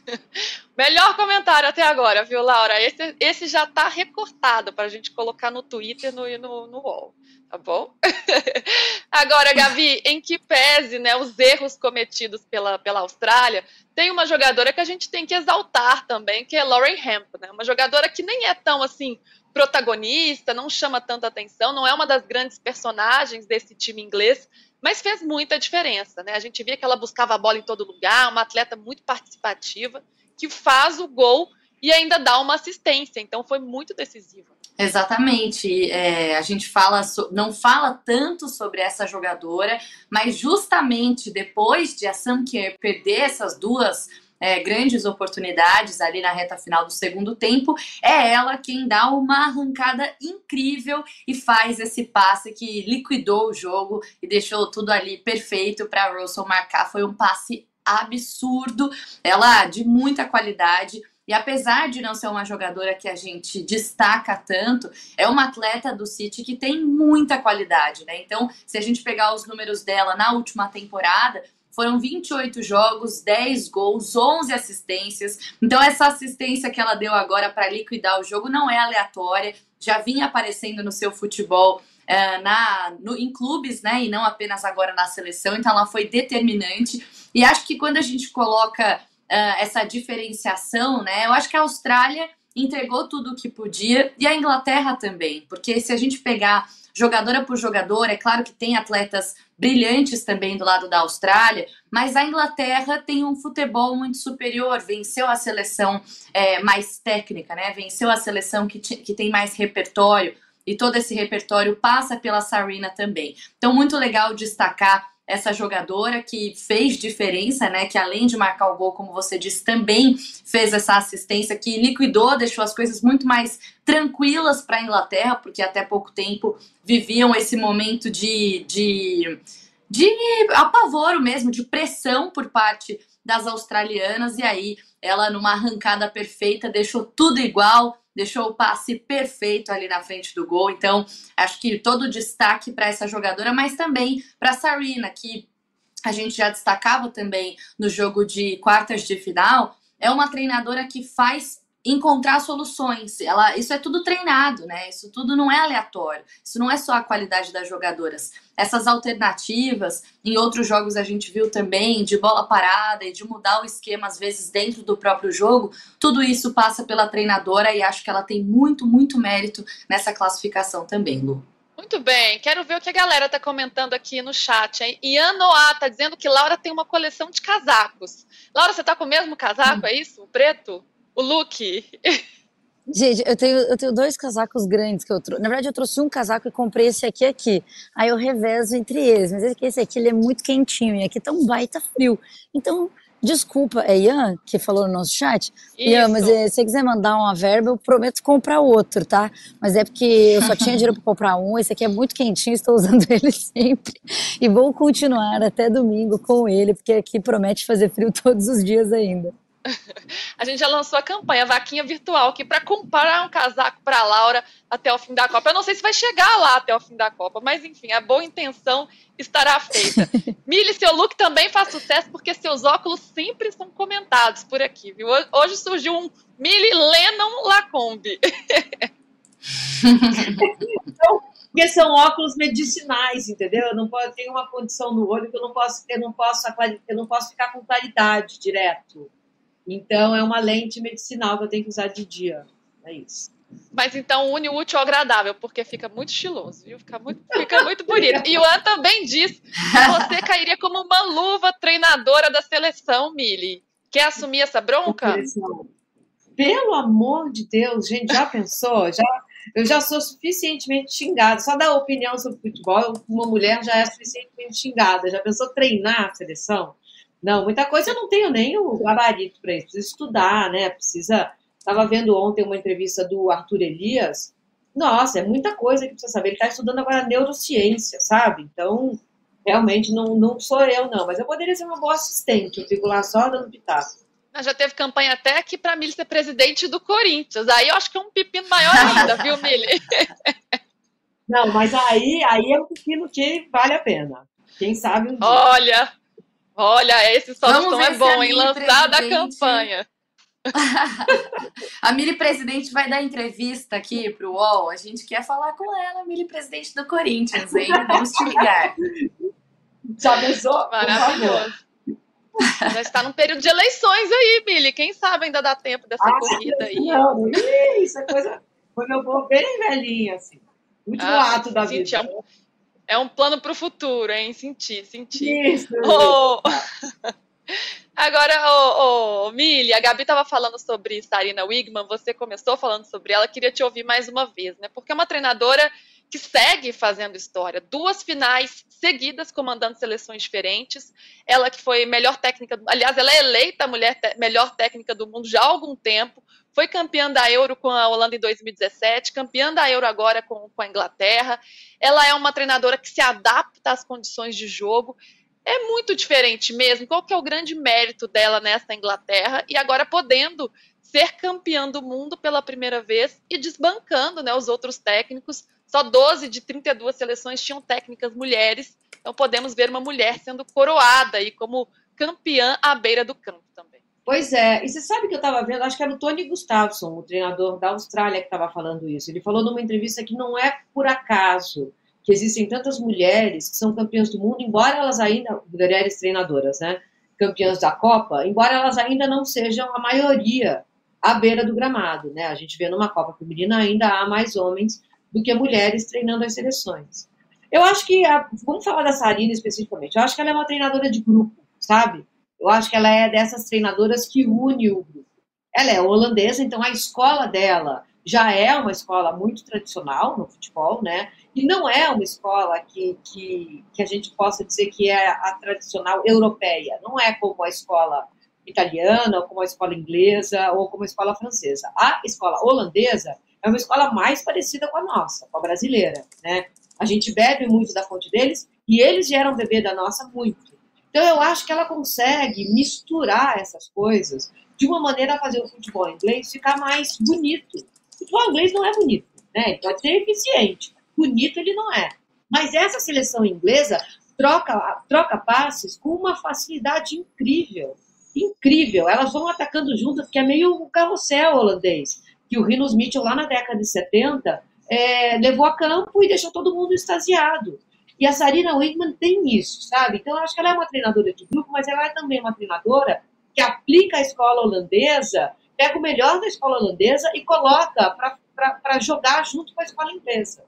*laughs* Melhor comentário até agora, viu, Laura? Esse, esse já tá recortado para a gente colocar no Twitter no, no, no UOL tá bom? *laughs* Agora, Gavi, em que pese né, os erros cometidos pela, pela Austrália, tem uma jogadora que a gente tem que exaltar também, que é Lauren Hemp, né? Uma jogadora que nem é tão assim protagonista, não chama tanta atenção, não é uma das grandes personagens desse time inglês, mas fez muita diferença, né? A gente via que ela buscava a bola em todo lugar, uma atleta muito participativa, que faz o gol e ainda dá uma assistência, então foi muito decisiva. Exatamente. É, a gente fala não fala tanto sobre essa jogadora, mas justamente depois de a Sam Kerr perder essas duas é, grandes oportunidades ali na reta final do segundo tempo, é ela quem dá uma arrancada incrível e faz esse passe que liquidou o jogo e deixou tudo ali perfeito para Russell marcar. Foi um passe absurdo, ela de muita qualidade e apesar de não ser uma jogadora que a gente destaca tanto, é uma atleta do City que tem muita qualidade, né? Então, se a gente pegar os números dela na última temporada, foram 28 jogos, 10 gols, 11 assistências. Então, essa assistência que ela deu agora para liquidar o jogo não é aleatória, já vinha aparecendo no seu futebol. É, na, no, em clubes, né, e não apenas agora na seleção, então ela foi determinante. E acho que quando a gente coloca uh, essa diferenciação, né? Eu acho que a Austrália entregou tudo o que podia e a Inglaterra também, porque se a gente pegar jogadora por jogadora, é claro que tem atletas brilhantes também do lado da Austrália, mas a Inglaterra tem um futebol muito superior, venceu a seleção é, mais técnica, né? Venceu a seleção que, que tem mais repertório e todo esse repertório passa pela Sarina também. Então, muito legal destacar essa jogadora que fez diferença, né? Que além de marcar o gol, como você disse, também fez essa assistência que liquidou, deixou as coisas muito mais tranquilas para a Inglaterra, porque até pouco tempo viviam esse momento de, de, de apavoro mesmo, de pressão por parte das australianas, e aí ela, numa arrancada perfeita, deixou tudo igual deixou o passe perfeito ali na frente do gol. Então, acho que todo o destaque para essa jogadora, mas também para Sarina, que a gente já destacava também no jogo de quartas de final, é uma treinadora que faz encontrar soluções. Ela, isso é tudo treinado, né? Isso tudo não é aleatório. Isso não é só a qualidade das jogadoras. Essas alternativas, em outros jogos a gente viu também, de bola parada e de mudar o esquema, às vezes, dentro do próprio jogo, tudo isso passa pela treinadora e acho que ela tem muito, muito mérito nessa classificação também, Lu. Muito bem, quero ver o que a galera tá comentando aqui no chat, hein? Ian Noah tá dizendo que Laura tem uma coleção de casacos. Laura, você tá com o mesmo casaco, hum. é isso? O preto? O look. Gente, eu tenho, eu tenho dois casacos grandes que eu trouxe. Na verdade, eu trouxe um casaco e comprei esse aqui aqui. Aí eu revezo entre eles. Mas esse aqui, esse aqui ele é muito quentinho e aqui tá um baita frio. Então, desculpa, é Ian que falou no nosso chat? Isso. Ian, mas eh, se você quiser mandar uma verba, eu prometo comprar outro, tá? Mas é porque eu só tinha dinheiro para comprar um. Esse aqui é muito quentinho, estou usando *laughs* ele sempre. E vou continuar até domingo com ele, porque aqui promete fazer frio todos os dias ainda. *laughs* A gente já lançou a campanha Vaquinha Virtual aqui para comprar um casaco para Laura até o fim da Copa. Eu não sei se vai chegar lá até o fim da Copa, mas enfim, a boa intenção estará feita. *laughs* Mili, seu look também faz sucesso porque seus óculos sempre são comentados por aqui, viu? Hoje surgiu um Mili Lennon Lacombe. então, *laughs* porque são óculos medicinais, entendeu? Eu não posso ter uma condição no olho que eu não posso, eu não posso, eu não posso ficar com claridade direto. Então, é uma lente medicinal que eu tenho que usar de dia. É isso. Mas então une o útil ao agradável, porque fica muito estiloso, viu? Fica muito, fica muito bonito. E o An também disse que você cairia como uma luva treinadora da seleção, Mili. Quer assumir essa bronca? Pelo amor de Deus, gente, já pensou? Já, eu já sou suficientemente xingada. Só dar opinião sobre futebol, uma mulher já é suficientemente xingada. Já pensou treinar a seleção? Não, muita coisa eu não tenho nem o gabarito para isso. Precisa estudar, né? Precisa. Estava vendo ontem uma entrevista do Arthur Elias. Nossa, é muita coisa que precisa saber. Ele está estudando agora neurociência, sabe? Então, realmente não, não sou eu, não. Mas eu poderia ser uma boa assistente. Eu fico lá só dando pitaco. Já teve campanha até aqui para Mili ser presidente do Corinthians. Aí eu acho que é um pepino maior ainda, viu, Mili? *laughs* Não, mas aí, aí é um pepino que vale a pena. Quem sabe um dia. Olha, Olha, esse solução é bom, hein? Lançada a campanha. *laughs* a Mili Presidente vai dar entrevista aqui pro UOL. A gente quer falar com ela, Mili Presidente do Corinthians, hein? Vamos te ligar. Já pensou? Maravilhoso. Já está num período de eleições aí, Mili. Quem sabe ainda dá tempo dessa ah, corrida aí. Não, isso é coisa. Quando eu vou bem velhinha, assim. Último ah, ato da vida. É é um plano para o futuro, hein? Sentir, sentir. Isso. Oh. Agora, ô, oh, oh, Mili, a Gabi estava falando sobre Sarina Wigman, você começou falando sobre ela, queria te ouvir mais uma vez, né? Porque é uma treinadora que segue fazendo história. Duas finais seguidas comandando seleções diferentes. Ela que foi melhor técnica, aliás, ela é eleita a mulher melhor técnica do mundo já há algum tempo. Foi campeã da Euro com a Holanda em 2017, campeã da Euro agora com, com a Inglaterra. Ela é uma treinadora que se adapta às condições de jogo. É muito diferente mesmo. Qual que é o grande mérito dela nessa Inglaterra? E agora podendo ser campeã do mundo pela primeira vez e desbancando né, os outros técnicos. Só 12 de 32 seleções tinham técnicas mulheres. Então podemos ver uma mulher sendo coroada aí como campeã à beira do campo também. Pois é, e você sabe que eu estava vendo, acho que era o Tony Gustafsson, o treinador da Austrália, que estava falando isso. Ele falou numa entrevista que não é por acaso que existem tantas mulheres que são campeãs do mundo, embora elas ainda, mulheres treinadoras, né, campeãs da Copa, embora elas ainda não sejam a maioria à beira do gramado, né? A gente vê numa Copa feminina ainda há mais homens do que mulheres treinando as seleções. Eu acho que, a, vamos falar da Sarina especificamente, eu acho que ela é uma treinadora de grupo, sabe? Eu acho que ela é dessas treinadoras que une o grupo. Ela é holandesa, então a escola dela já é uma escola muito tradicional no futebol, né? E não é uma escola que, que, que a gente possa dizer que é a tradicional europeia. Não é como a escola italiana, ou como a escola inglesa, ou como a escola francesa. A escola holandesa é uma escola mais parecida com a nossa, com a brasileira, né? A gente bebe muito da fonte deles e eles vieram beber da nossa muito. Então, eu acho que ela consegue misturar essas coisas de uma maneira a fazer o futebol inglês ficar mais bonito. O futebol inglês não é bonito, né? Ele pode ser eficiente. Bonito ele não é. Mas essa seleção inglesa troca, troca passes com uma facilidade incrível. incrível. Elas vão atacando juntas, que é meio o carrossel holandês, que o Rinus Mitchell, lá na década de 70, é, levou a campo e deixou todo mundo extasiado. E a Sarina Wigman tem isso, sabe? Então, eu acho que ela é uma treinadora de grupo, mas ela é também uma treinadora que aplica a escola holandesa, pega o melhor da escola holandesa e coloca para jogar junto com a escola inglesa.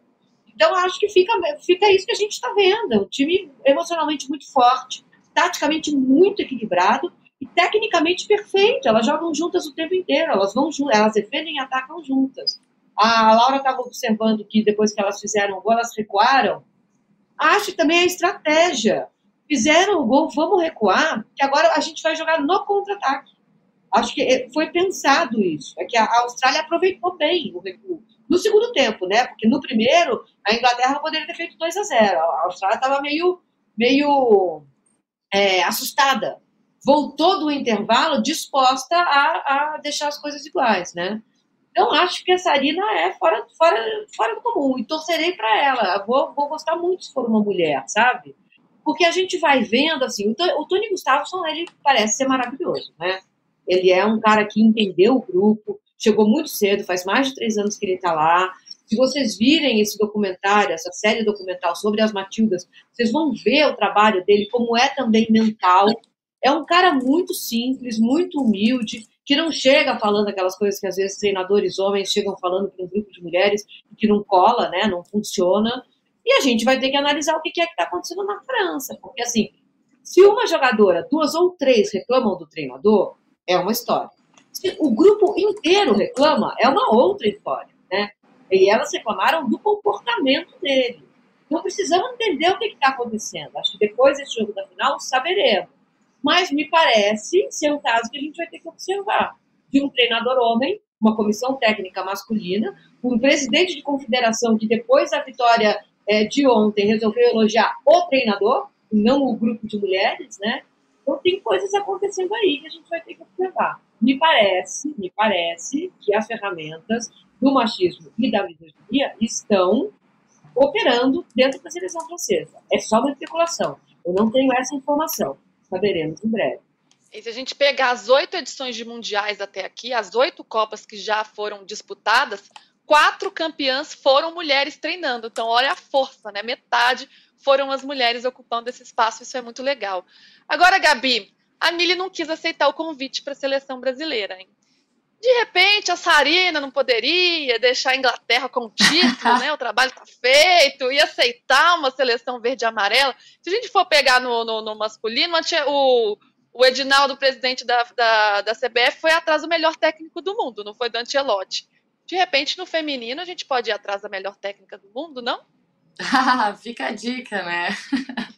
Então, acho que fica, fica isso que a gente está vendo. É um time emocionalmente muito forte, taticamente muito equilibrado e tecnicamente perfeito. Elas jogam juntas o tempo inteiro, elas vão elas defendem e atacam juntas. A Laura estava observando que depois que elas fizeram o gol, elas recuaram. Acho também a estratégia. Fizeram o gol, vamos recuar, que agora a gente vai jogar no contra-ataque. Acho que é, foi pensado isso. É que a Austrália aproveitou bem o recuo. No segundo tempo, né? Porque no primeiro, a Inglaterra poderia ter feito 2 a 0 A Austrália estava meio, meio é, assustada. Voltou do intervalo disposta a, a deixar as coisas iguais, né? Então, acho que a Sarina é fora, fora, fora do comum e torcerei para ela. Vou, vou gostar muito se for uma mulher, sabe? Porque a gente vai vendo, assim, o, Tony Gustafsson, ele parece ser maravilhoso, né? Ele é um cara que entendeu o grupo, chegou muito cedo, faz mais de três anos que ele está lá. Se vocês virem esse documentário, essa série documental sobre as Matildas, vocês vão ver o trabalho dele, como é também mental. É um cara muito simples, muito humilde, que não chega falando aquelas coisas que às vezes treinadores homens chegam falando para um grupo de mulheres que não cola, né, não funciona. E a gente vai ter que analisar o que é que está acontecendo na França, porque assim, se uma jogadora, duas ou três reclamam do treinador, é uma história. Se o grupo inteiro reclama, é uma outra história, né? E elas reclamaram do comportamento dele. Então precisamos entender o que está acontecendo. Acho que depois desse jogo da final saberemos. Mas me parece ser um caso que a gente vai ter que observar. De um treinador homem, uma comissão técnica masculina, um presidente de confederação que depois da vitória é, de ontem resolveu elogiar o treinador, não o grupo de mulheres, né? Então tem coisas acontecendo aí que a gente vai ter que observar. Me parece, me parece que as ferramentas do machismo e da misoginia estão operando dentro da seleção francesa. É só uma especulação. Eu não tenho essa informação saberemos em breve. E se a gente pegar as oito edições de mundiais até aqui, as oito Copas que já foram disputadas, quatro campeãs foram mulheres treinando. Então, olha a força, né? Metade foram as mulheres ocupando esse espaço, isso é muito legal. Agora, Gabi, a Mili não quis aceitar o convite para a seleção brasileira, hein? De repente, a Sarina não poderia deixar a Inglaterra com o título, *laughs* né? O trabalho está feito, e aceitar uma seleção verde e amarela. Se a gente for pegar no, no, no masculino, o, o Edinaldo, presidente da, da, da CBF, foi atrás do melhor técnico do mundo, não foi do Ancelotti. De repente, no feminino, a gente pode ir atrás da melhor técnica do mundo, não? *laughs* Fica a dica, né? *laughs*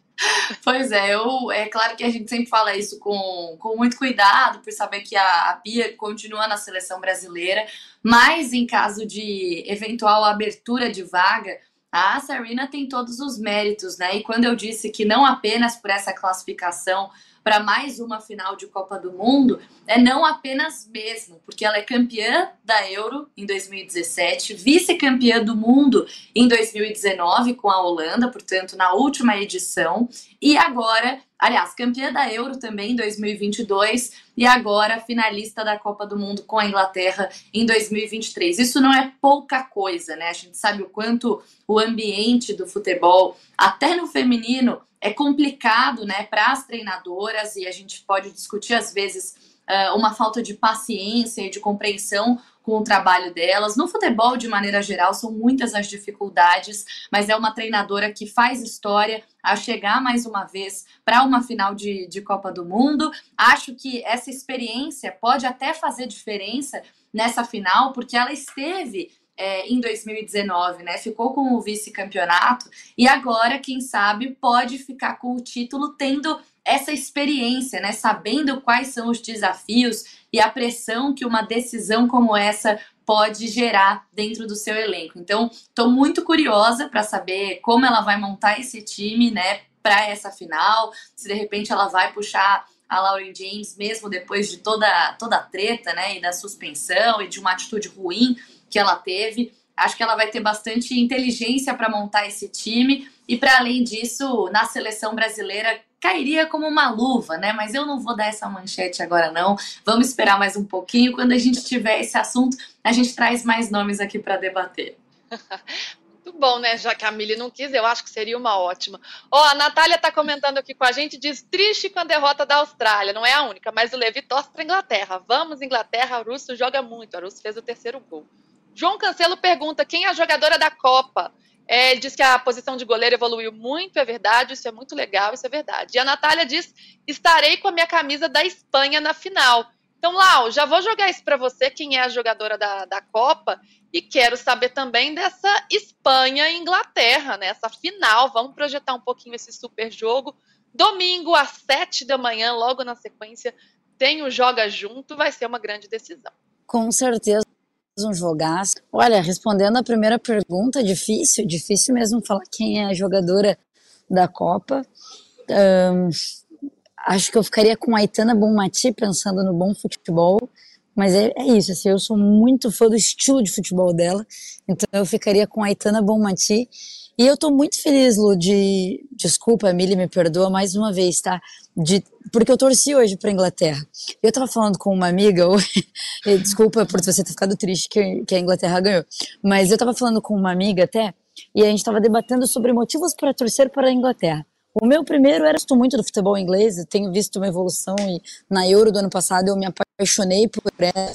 Pois é, eu, é claro que a gente sempre fala isso com, com muito cuidado, por saber que a, a Pia continua na seleção brasileira, mas em caso de eventual abertura de vaga, a Sarina tem todos os méritos, né? E quando eu disse que não apenas por essa classificação para mais uma final de Copa do Mundo é não apenas mesmo, porque ela é campeã da Euro em 2017, vice-campeã do mundo em 2019 com a Holanda, portanto, na última edição, e agora, aliás, campeã da Euro também em 2022 e agora finalista da Copa do Mundo com a Inglaterra em 2023. Isso não é pouca coisa, né? A gente sabe o quanto o ambiente do futebol, até no feminino, é complicado né, para as treinadoras e a gente pode discutir às vezes uh, uma falta de paciência e de compreensão com o trabalho delas. No futebol, de maneira geral, são muitas as dificuldades, mas é uma treinadora que faz história a chegar mais uma vez para uma final de, de Copa do Mundo. Acho que essa experiência pode até fazer diferença nessa final, porque ela esteve é, em 2019, né? Ficou com o vice-campeonato e agora, quem sabe, pode ficar com o título tendo essa experiência, né? Sabendo quais são os desafios e a pressão que uma decisão como essa pode gerar dentro do seu elenco. Então, estou muito curiosa para saber como ela vai montar esse time, né? Para essa final, se de repente ela vai puxar a Lauren James, mesmo depois de toda, toda a treta, né, e da suspensão e de uma atitude ruim que ela teve. Acho que ela vai ter bastante inteligência para montar esse time. E para além disso, na seleção brasileira, cairia como uma luva, né? Mas eu não vou dar essa manchete agora, não. Vamos esperar mais um pouquinho. Quando a gente tiver esse assunto, a gente traz mais nomes aqui para debater. Muito bom, né? Já que a Mili não quis, eu acho que seria uma ótima. Ó, a Natália está comentando aqui com a gente, diz triste com a derrota da Austrália. Não é a única, mas o Levi torce para Inglaterra. Vamos, Inglaterra, o Russo joga muito. A Russo fez o terceiro gol. João Cancelo pergunta quem é a jogadora da Copa. É, ele diz que a posição de goleiro evoluiu muito, é verdade, isso é muito legal, isso é verdade. E a Natália diz: estarei com a minha camisa da Espanha na final. Então, Lau, já vou jogar isso para você, quem é a jogadora da, da Copa, e quero saber também dessa Espanha e Inglaterra, né? Essa final. Vamos projetar um pouquinho esse super jogo. Domingo, às sete da manhã, logo na sequência, tem o Joga Junto, vai ser uma grande decisão. Com certeza um jogaço. Olha, respondendo a primeira pergunta, difícil, difícil mesmo falar quem é a jogadora da Copa. Um, acho que eu ficaria com a Aitana Bonmati pensando no bom futebol, mas é, é, isso, assim, eu sou muito fã do estilo de futebol dela, então eu ficaria com a Aitana Bonmati e eu tô muito feliz, Lu, de. Desculpa, Emília, me perdoa mais uma vez, tá? De, porque eu torci hoje pra Inglaterra. Eu tava falando com uma amiga, *laughs* desculpa por você ter ficado triste que, que a Inglaterra ganhou, mas eu tava falando com uma amiga até, e a gente tava debatendo sobre motivos para torcer para a Inglaterra. O meu primeiro era, estou muito do futebol inglês, tenho visto uma evolução e na Euro do ano passado eu me apaixonei por ela,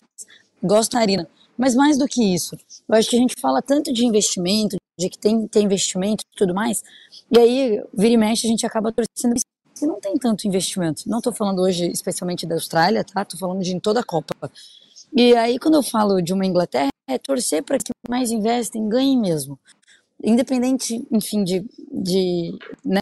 gosto da Arena. Mas mais do que isso, eu acho que a gente fala tanto de investimento, de que tem, tem investimento e tudo mais, e aí, vira e mexe, a gente acaba torcendo que não tem tanto investimento. Não estou falando hoje especialmente da Austrália, tá? Estou falando de em toda a Copa. E aí, quando eu falo de uma Inglaterra, é torcer para que mais investem ganhem mesmo. Independente, enfim, de. de né?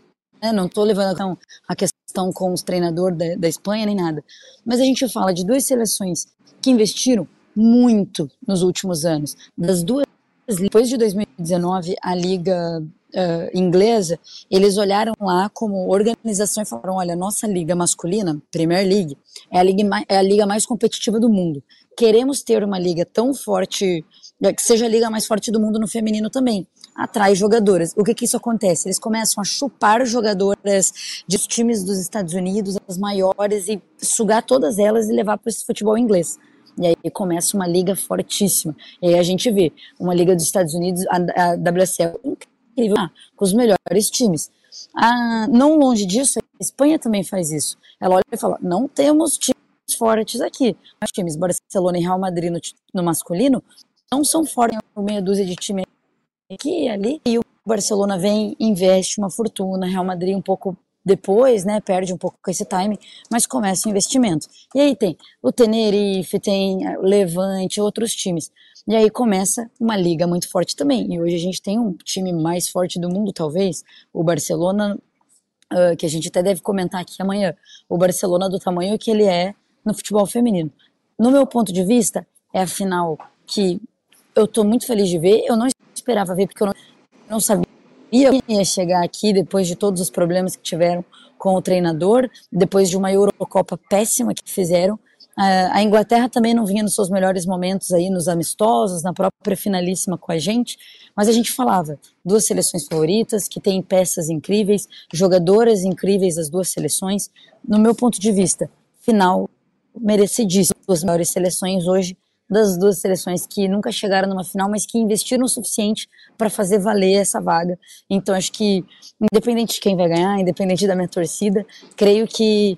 Não estou levando a questão com os treinadores da, da Espanha nem nada. Mas a gente fala de duas seleções que investiram muito nos últimos anos. Das duas, depois de 2019, a Liga Uh, inglesa, eles olharam lá como organização e falaram: olha, nossa liga masculina, Premier League, é a liga, é a liga mais competitiva do mundo. Queremos ter uma liga tão forte, é, que seja a liga mais forte do mundo no feminino também. Atrai jogadoras. O que que isso acontece? Eles começam a chupar jogadoras de times dos Estados Unidos, as maiores, e sugar todas elas e levar para esse futebol inglês. E aí começa uma liga fortíssima. E aí a gente vê uma liga dos Estados Unidos, a, a WSL, incrível, ah, com os melhores times. Ah, não longe disso, a Espanha também faz isso. Ela olha e fala: não temos times fortes aqui. Os times Barcelona e Real Madrid no, no masculino não são fortes, meia dúzia de times aqui e ali. E o Barcelona vem, investe uma fortuna, Real Madrid um pouco depois, né, perde um pouco com esse time, mas começa o investimento. E aí tem o Tenerife, tem o Levante, outros times. E aí começa uma liga muito forte também. E hoje a gente tem um time mais forte do mundo, talvez, o Barcelona, uh, que a gente até deve comentar aqui amanhã. O Barcelona do tamanho que ele é no futebol feminino. No meu ponto de vista, é a final que eu estou muito feliz de ver. Eu não esperava ver, porque eu não, não sabia ia chegar aqui depois de todos os problemas que tiveram com o treinador, depois de uma Eurocopa péssima que fizeram. A Inglaterra também não vinha nos seus melhores momentos aí nos amistosos, na própria finalíssima com a gente, mas a gente falava duas seleções favoritas que têm peças incríveis, jogadoras incríveis das duas seleções. No meu ponto de vista, final merecidíssimo, duas maiores seleções hoje das duas seleções que nunca chegaram numa final, mas que investiram o suficiente para fazer valer essa vaga. Então acho que, independente de quem vai ganhar, independente da minha torcida, creio que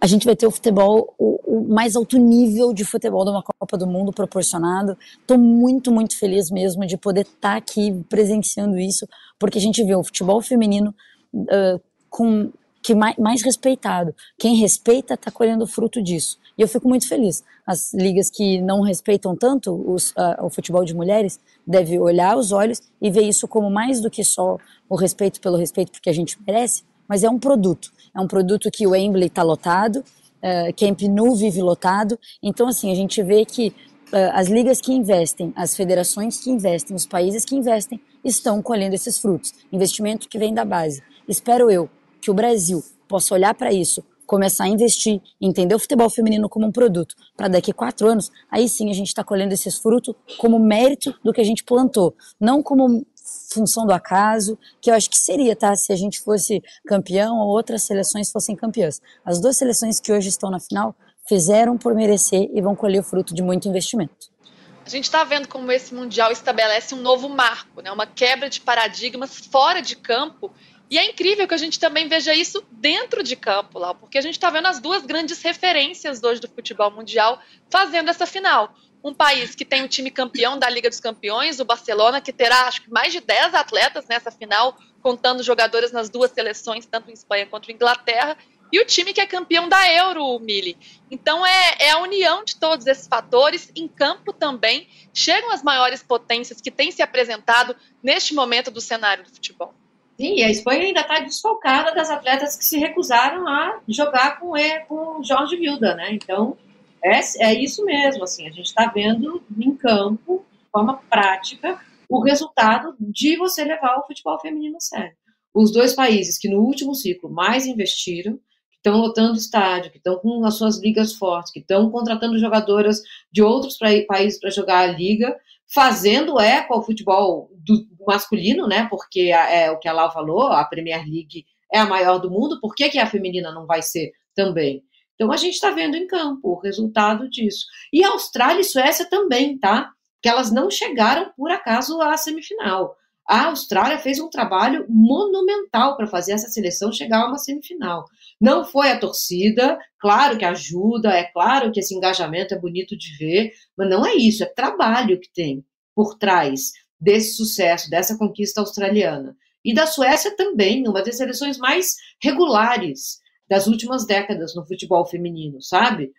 a gente vai ter o futebol, o, o mais alto nível de futebol de uma Copa do Mundo proporcionado. Estou muito, muito feliz mesmo de poder estar tá aqui presenciando isso, porque a gente vê o futebol feminino uh, com que mais, mais respeitado. Quem respeita está colhendo fruto disso. E eu fico muito feliz. As ligas que não respeitam tanto os, uh, o futebol de mulheres devem olhar os olhos e ver isso como mais do que só o respeito pelo respeito porque a gente merece, mas é um produto. É um produto que o Wembley está lotado, uh, Camp Nou vive lotado. Então, assim, a gente vê que uh, as ligas que investem, as federações que investem, os países que investem, estão colhendo esses frutos. Investimento que vem da base. Espero eu que o Brasil possa olhar para isso, começar a investir, entender o futebol feminino como um produto, para daqui a quatro anos, aí sim a gente está colhendo esses frutos como mérito do que a gente plantou, não como função do acaso, que eu acho que seria, tá? Se a gente fosse campeão ou outras seleções fossem campeãs. As duas seleções que hoje estão na final fizeram por merecer e vão colher o fruto de muito investimento. A gente está vendo como esse Mundial estabelece um novo marco, né? uma quebra de paradigmas fora de campo. E é incrível que a gente também veja isso dentro de campo, lá, porque a gente está vendo as duas grandes referências hoje do futebol mundial fazendo essa final um país que tem um time campeão da Liga dos Campeões, o Barcelona, que terá acho que mais de 10 atletas nessa final, contando jogadores nas duas seleções, tanto em Espanha quanto em Inglaterra, e o time que é campeão da Euro, Mili. Então é, é, a união de todos esses fatores. Em campo também chegam as maiores potências que têm se apresentado neste momento do cenário do futebol. Sim, e a Espanha ainda está desfalcada das atletas que se recusaram a jogar com, o Jorge Vilda, né? Então, é, é isso mesmo, assim, a gente está vendo em campo, de forma prática, o resultado de você levar o futebol feminino a sério. Os dois países que no último ciclo mais investiram, que estão lotando estádio, que estão com as suas ligas fortes, que estão contratando jogadoras de outros países para jogar a liga, fazendo eco ao futebol do masculino, né? Porque é o que a Lau falou, a Premier League é a maior do mundo, por que, que a feminina não vai ser também? Então a gente está vendo em campo o resultado disso. E Austrália e Suécia também, tá? Que elas não chegaram por acaso à semifinal. A Austrália fez um trabalho monumental para fazer essa seleção chegar a uma semifinal. Não foi a torcida, claro que ajuda, é claro que esse engajamento é bonito de ver, mas não é isso, é trabalho que tem por trás desse sucesso, dessa conquista australiana. E da Suécia também, uma das seleções mais regulares das últimas décadas no futebol feminino, sabe?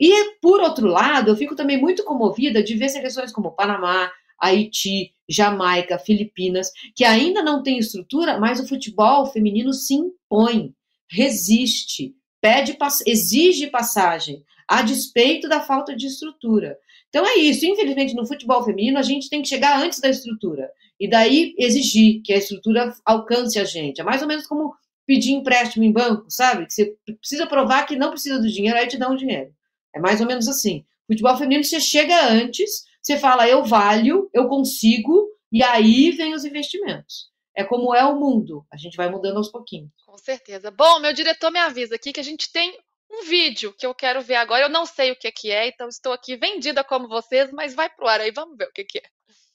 E, por outro lado, eu fico também muito comovida de ver seleções como Panamá, Haiti, Jamaica, Filipinas, que ainda não têm estrutura, mas o futebol feminino se impõe, resiste, pede, exige passagem, a despeito da falta de estrutura. Então é isso. Infelizmente, no futebol feminino, a gente tem que chegar antes da estrutura. E daí exigir que a estrutura alcance a gente. É mais ou menos como pedir empréstimo em banco, sabe? Que você precisa provar que não precisa do dinheiro, aí te dá um dinheiro. É mais ou menos assim. Futebol feminino, você chega antes, você fala, eu valho, eu consigo, e aí vem os investimentos. É como é o mundo. A gente vai mudando aos pouquinhos. Com certeza. Bom, meu diretor me avisa aqui que a gente tem um vídeo que eu quero ver agora. Eu não sei o que, que é, então estou aqui vendida como vocês, mas vai pro ar aí, vamos ver o que, que é.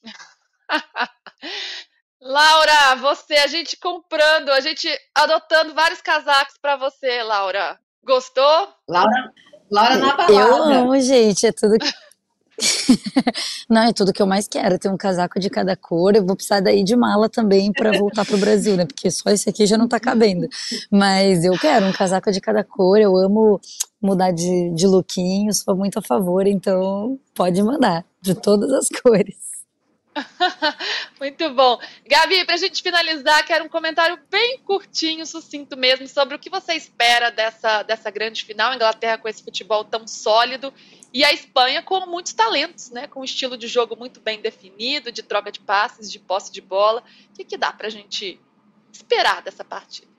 *laughs* Laura, você, a gente comprando, a gente adotando vários casacos para você, Laura. Gostou? Laura, Laura na balada. Eu amo, gente, é tudo que... *laughs* Não, é tudo que eu mais quero, ter um casaco de cada cor. Eu vou precisar daí de mala também para voltar pro Brasil, né? Porque só esse aqui já não tá cabendo. Mas eu quero um casaco de cada cor. Eu amo mudar de, de lookinho, sou muito a favor, então pode mandar, de todas as cores. *laughs* Muito bom. Gabi, para a gente finalizar, quero um comentário bem curtinho, sucinto mesmo, sobre o que você espera dessa, dessa grande final. Inglaterra com esse futebol tão sólido e a Espanha com muitos talentos, né? Com um estilo de jogo muito bem definido, de troca de passes, de posse de bola. O que, que dá para a gente esperar dessa partida?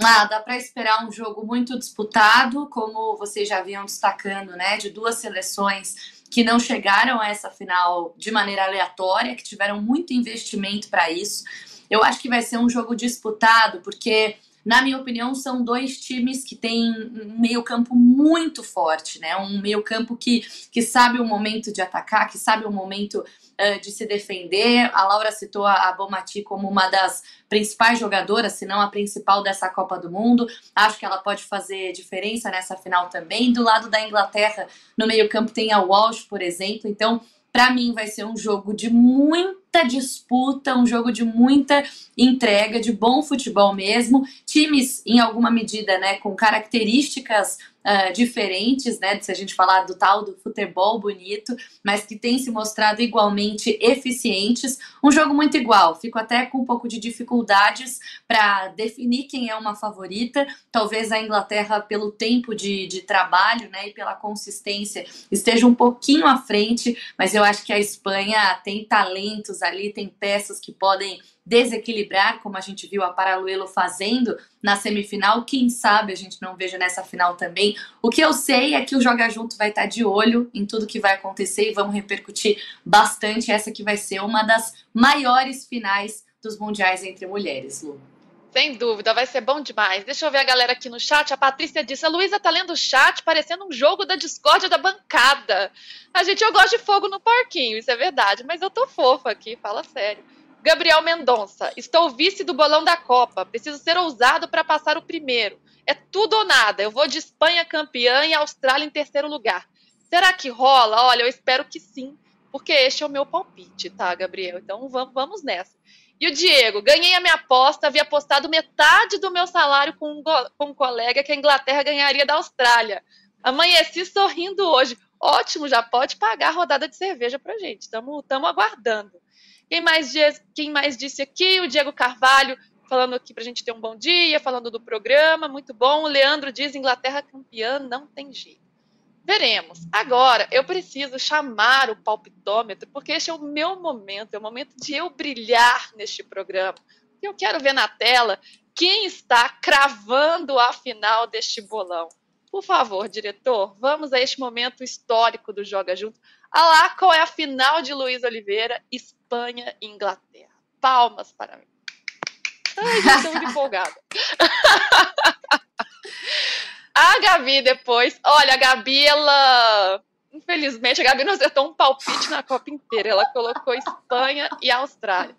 Ah, dá para esperar um jogo muito disputado, como vocês já vinham destacando, né? De duas seleções que não chegaram a essa final de maneira aleatória, que tiveram muito investimento para isso. Eu acho que vai ser um jogo disputado, porque, na minha opinião, são dois times que têm um meio-campo muito forte, né? Um meio-campo que, que sabe o momento de atacar, que sabe o momento uh, de se defender. A Laura citou a, a Bomati como uma das principais jogadoras, se não a principal dessa Copa do Mundo. Acho que ela pode fazer diferença nessa final também. Do lado da Inglaterra, no meio-campo tem a Walsh, por exemplo. Então, para mim, vai ser um jogo de muita disputa, um jogo de muita entrega, de bom futebol mesmo. Times, em alguma medida, né, com características uh, diferentes, né? Se a gente falar do tal do futebol bonito, mas que tem se mostrado igualmente eficientes. Um jogo muito igual. Fico até com um pouco de dificuldades para definir quem é uma favorita. Talvez a Inglaterra, pelo tempo de, de trabalho, né, e pela consistência, esteja um pouquinho à frente, mas eu acho que a Espanha tem talentos ali, tem peças que podem desequilibrar, como a gente viu a Paraluelo fazendo na semifinal. Quem sabe a gente não veja nessa final também. O que eu sei é que o Joga Junto vai estar de olho em tudo que vai acontecer e vamos repercutir bastante. Essa que vai ser uma das maiores finais dos mundiais entre mulheres, Lu. Sem dúvida, vai ser bom demais. Deixa eu ver a galera aqui no chat. A Patrícia disse: a Luísa tá lendo o chat, parecendo um jogo da discórdia da bancada. A gente, eu gosto de fogo no parquinho, isso é verdade, mas eu tô fofa aqui, fala sério. Gabriel Mendonça, estou vice do bolão da Copa. Preciso ser ousado para passar o primeiro. É tudo ou nada. Eu vou de Espanha campeã e Austrália em terceiro lugar. Será que rola? Olha, eu espero que sim, porque este é o meu palpite, tá, Gabriel? Então vamos, vamos nessa. E o Diego, ganhei a minha aposta, havia apostado metade do meu salário com um, com um colega que a Inglaterra ganharia da Austrália. Amanheci sorrindo hoje. Ótimo, já pode pagar a rodada de cerveja pra gente. Estamos aguardando. Quem mais, quem mais disse aqui? O Diego Carvalho, falando aqui pra gente ter um bom dia, falando do programa, muito bom. O Leandro diz: Inglaterra campeã, não tem jeito. Veremos. Agora, eu preciso chamar o palpitômetro, porque este é o meu momento, é o momento de eu brilhar neste programa. Eu quero ver na tela quem está cravando a final deste bolão. Por favor, diretor, vamos a este momento histórico do Joga Junto. Ah lá, qual é a final de Luiz Oliveira, Espanha e Inglaterra. Palmas para mim. Ai, estou empolgada. *laughs* A Gabi depois, olha, a Gabi, ela. Infelizmente, a Gabi não acertou um palpite na Copa inteira. Ela colocou Espanha e Austrália.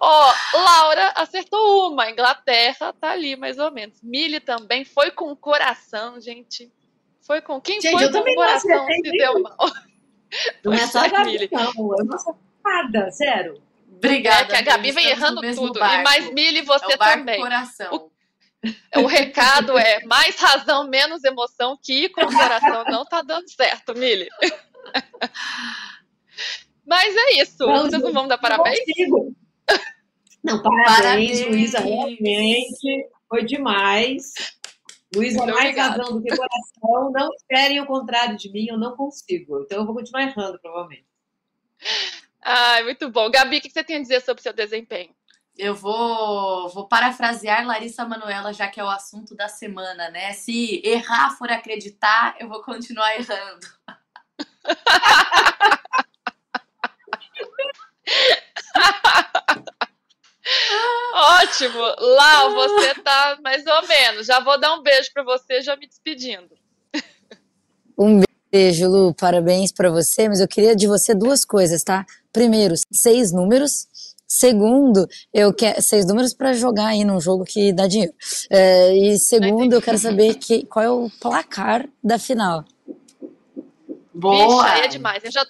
Ó, oh, Laura acertou uma, Inglaterra tá ali mais ou menos. Mili também foi com o coração, gente. Foi com quem gente, foi com o coração se deu mal. Não é só a Gabi, não. Eu não sou sério. Obrigada. É que a Gabi vem errando tudo. Barco. E mais Mili, você é também. Coração. O *laughs* o recado é mais razão, menos emoção, que ir com o coração não tá dando certo, Mili. *laughs* Mas é isso. Não, Vocês não vão dar parabéns? Não, parabéns, parabéns. Luísa, realmente foi demais. Luísa, mais obrigada. razão do que coração. Não esperem o contrário de mim, eu não consigo. Então eu vou continuar errando, provavelmente. Ai, muito bom. Gabi, o que você tem a dizer sobre o seu desempenho? Eu vou, vou parafrasear Larissa Manuela, já que é o assunto da semana, né? Se errar for acreditar, eu vou continuar errando. *laughs* Ótimo! Lá você tá mais ou menos. Já vou dar um beijo para você, já me despedindo. Um beijo, Lu. Parabéns para você, mas eu queria de você duas coisas, tá? Primeiro, seis números Segundo, eu quero seis números para jogar aí num jogo que dá dinheiro. É, e segundo, eu quero saber que, qual é o placar da final. Boa! Bicha, é demais. Eu já,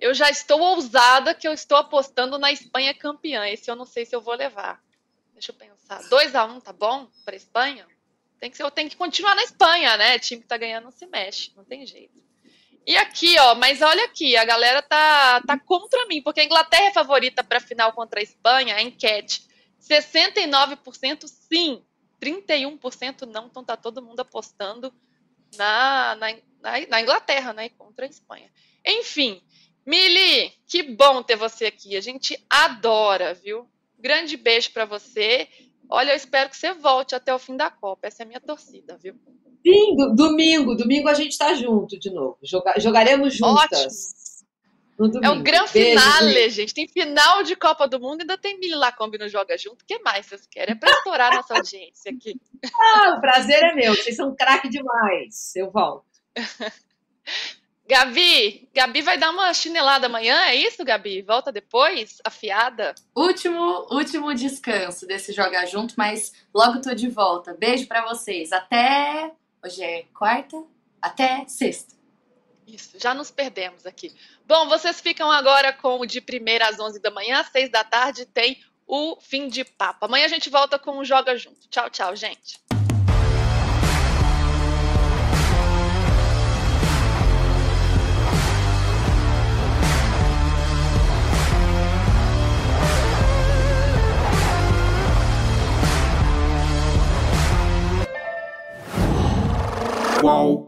eu já estou ousada que eu estou apostando na Espanha campeã. Esse eu não sei se eu vou levar. Deixa eu pensar. 2 a 1 um, tá bom para Espanha? Tem que ser, eu tenho que continuar na Espanha, né? O time que tá ganhando não se mexe, não tem jeito. E aqui, ó, mas olha aqui, a galera tá, tá contra mim, porque a Inglaterra é favorita para a final contra a Espanha, a enquete. 69% sim, 31% não, então tá todo mundo apostando na, na, na, Inglaterra, né, contra a Espanha. Enfim, Mili, que bom ter você aqui, a gente adora, viu? Grande beijo para você. Olha, eu espero que você volte até o fim da Copa, essa é a minha torcida, viu? Sim, do, domingo. Domingo a gente está junto de novo. Joga, jogaremos juntas. Ótimo. É o grande finale, gente. Tem final de Copa do Mundo, ainda tem Mili Lacombe no Joga Junto. O que mais vocês querem? É para estourar nossa audiência aqui. Ah, o prazer é meu. Vocês são craque demais. Eu volto. *laughs* Gabi, Gabi vai dar uma chinelada amanhã, é isso, Gabi? Volta depois, afiada? Último, último descanso desse Joga Junto, mas logo tô de volta. Beijo para vocês. Até Hoje é quarta até sexta. Isso, já nos perdemos aqui. Bom, vocês ficam agora com o de primeira às 11 da manhã, às 6 da tarde tem o fim de papo. Amanhã a gente volta com o Joga Junto. Tchau, tchau, gente. Qual?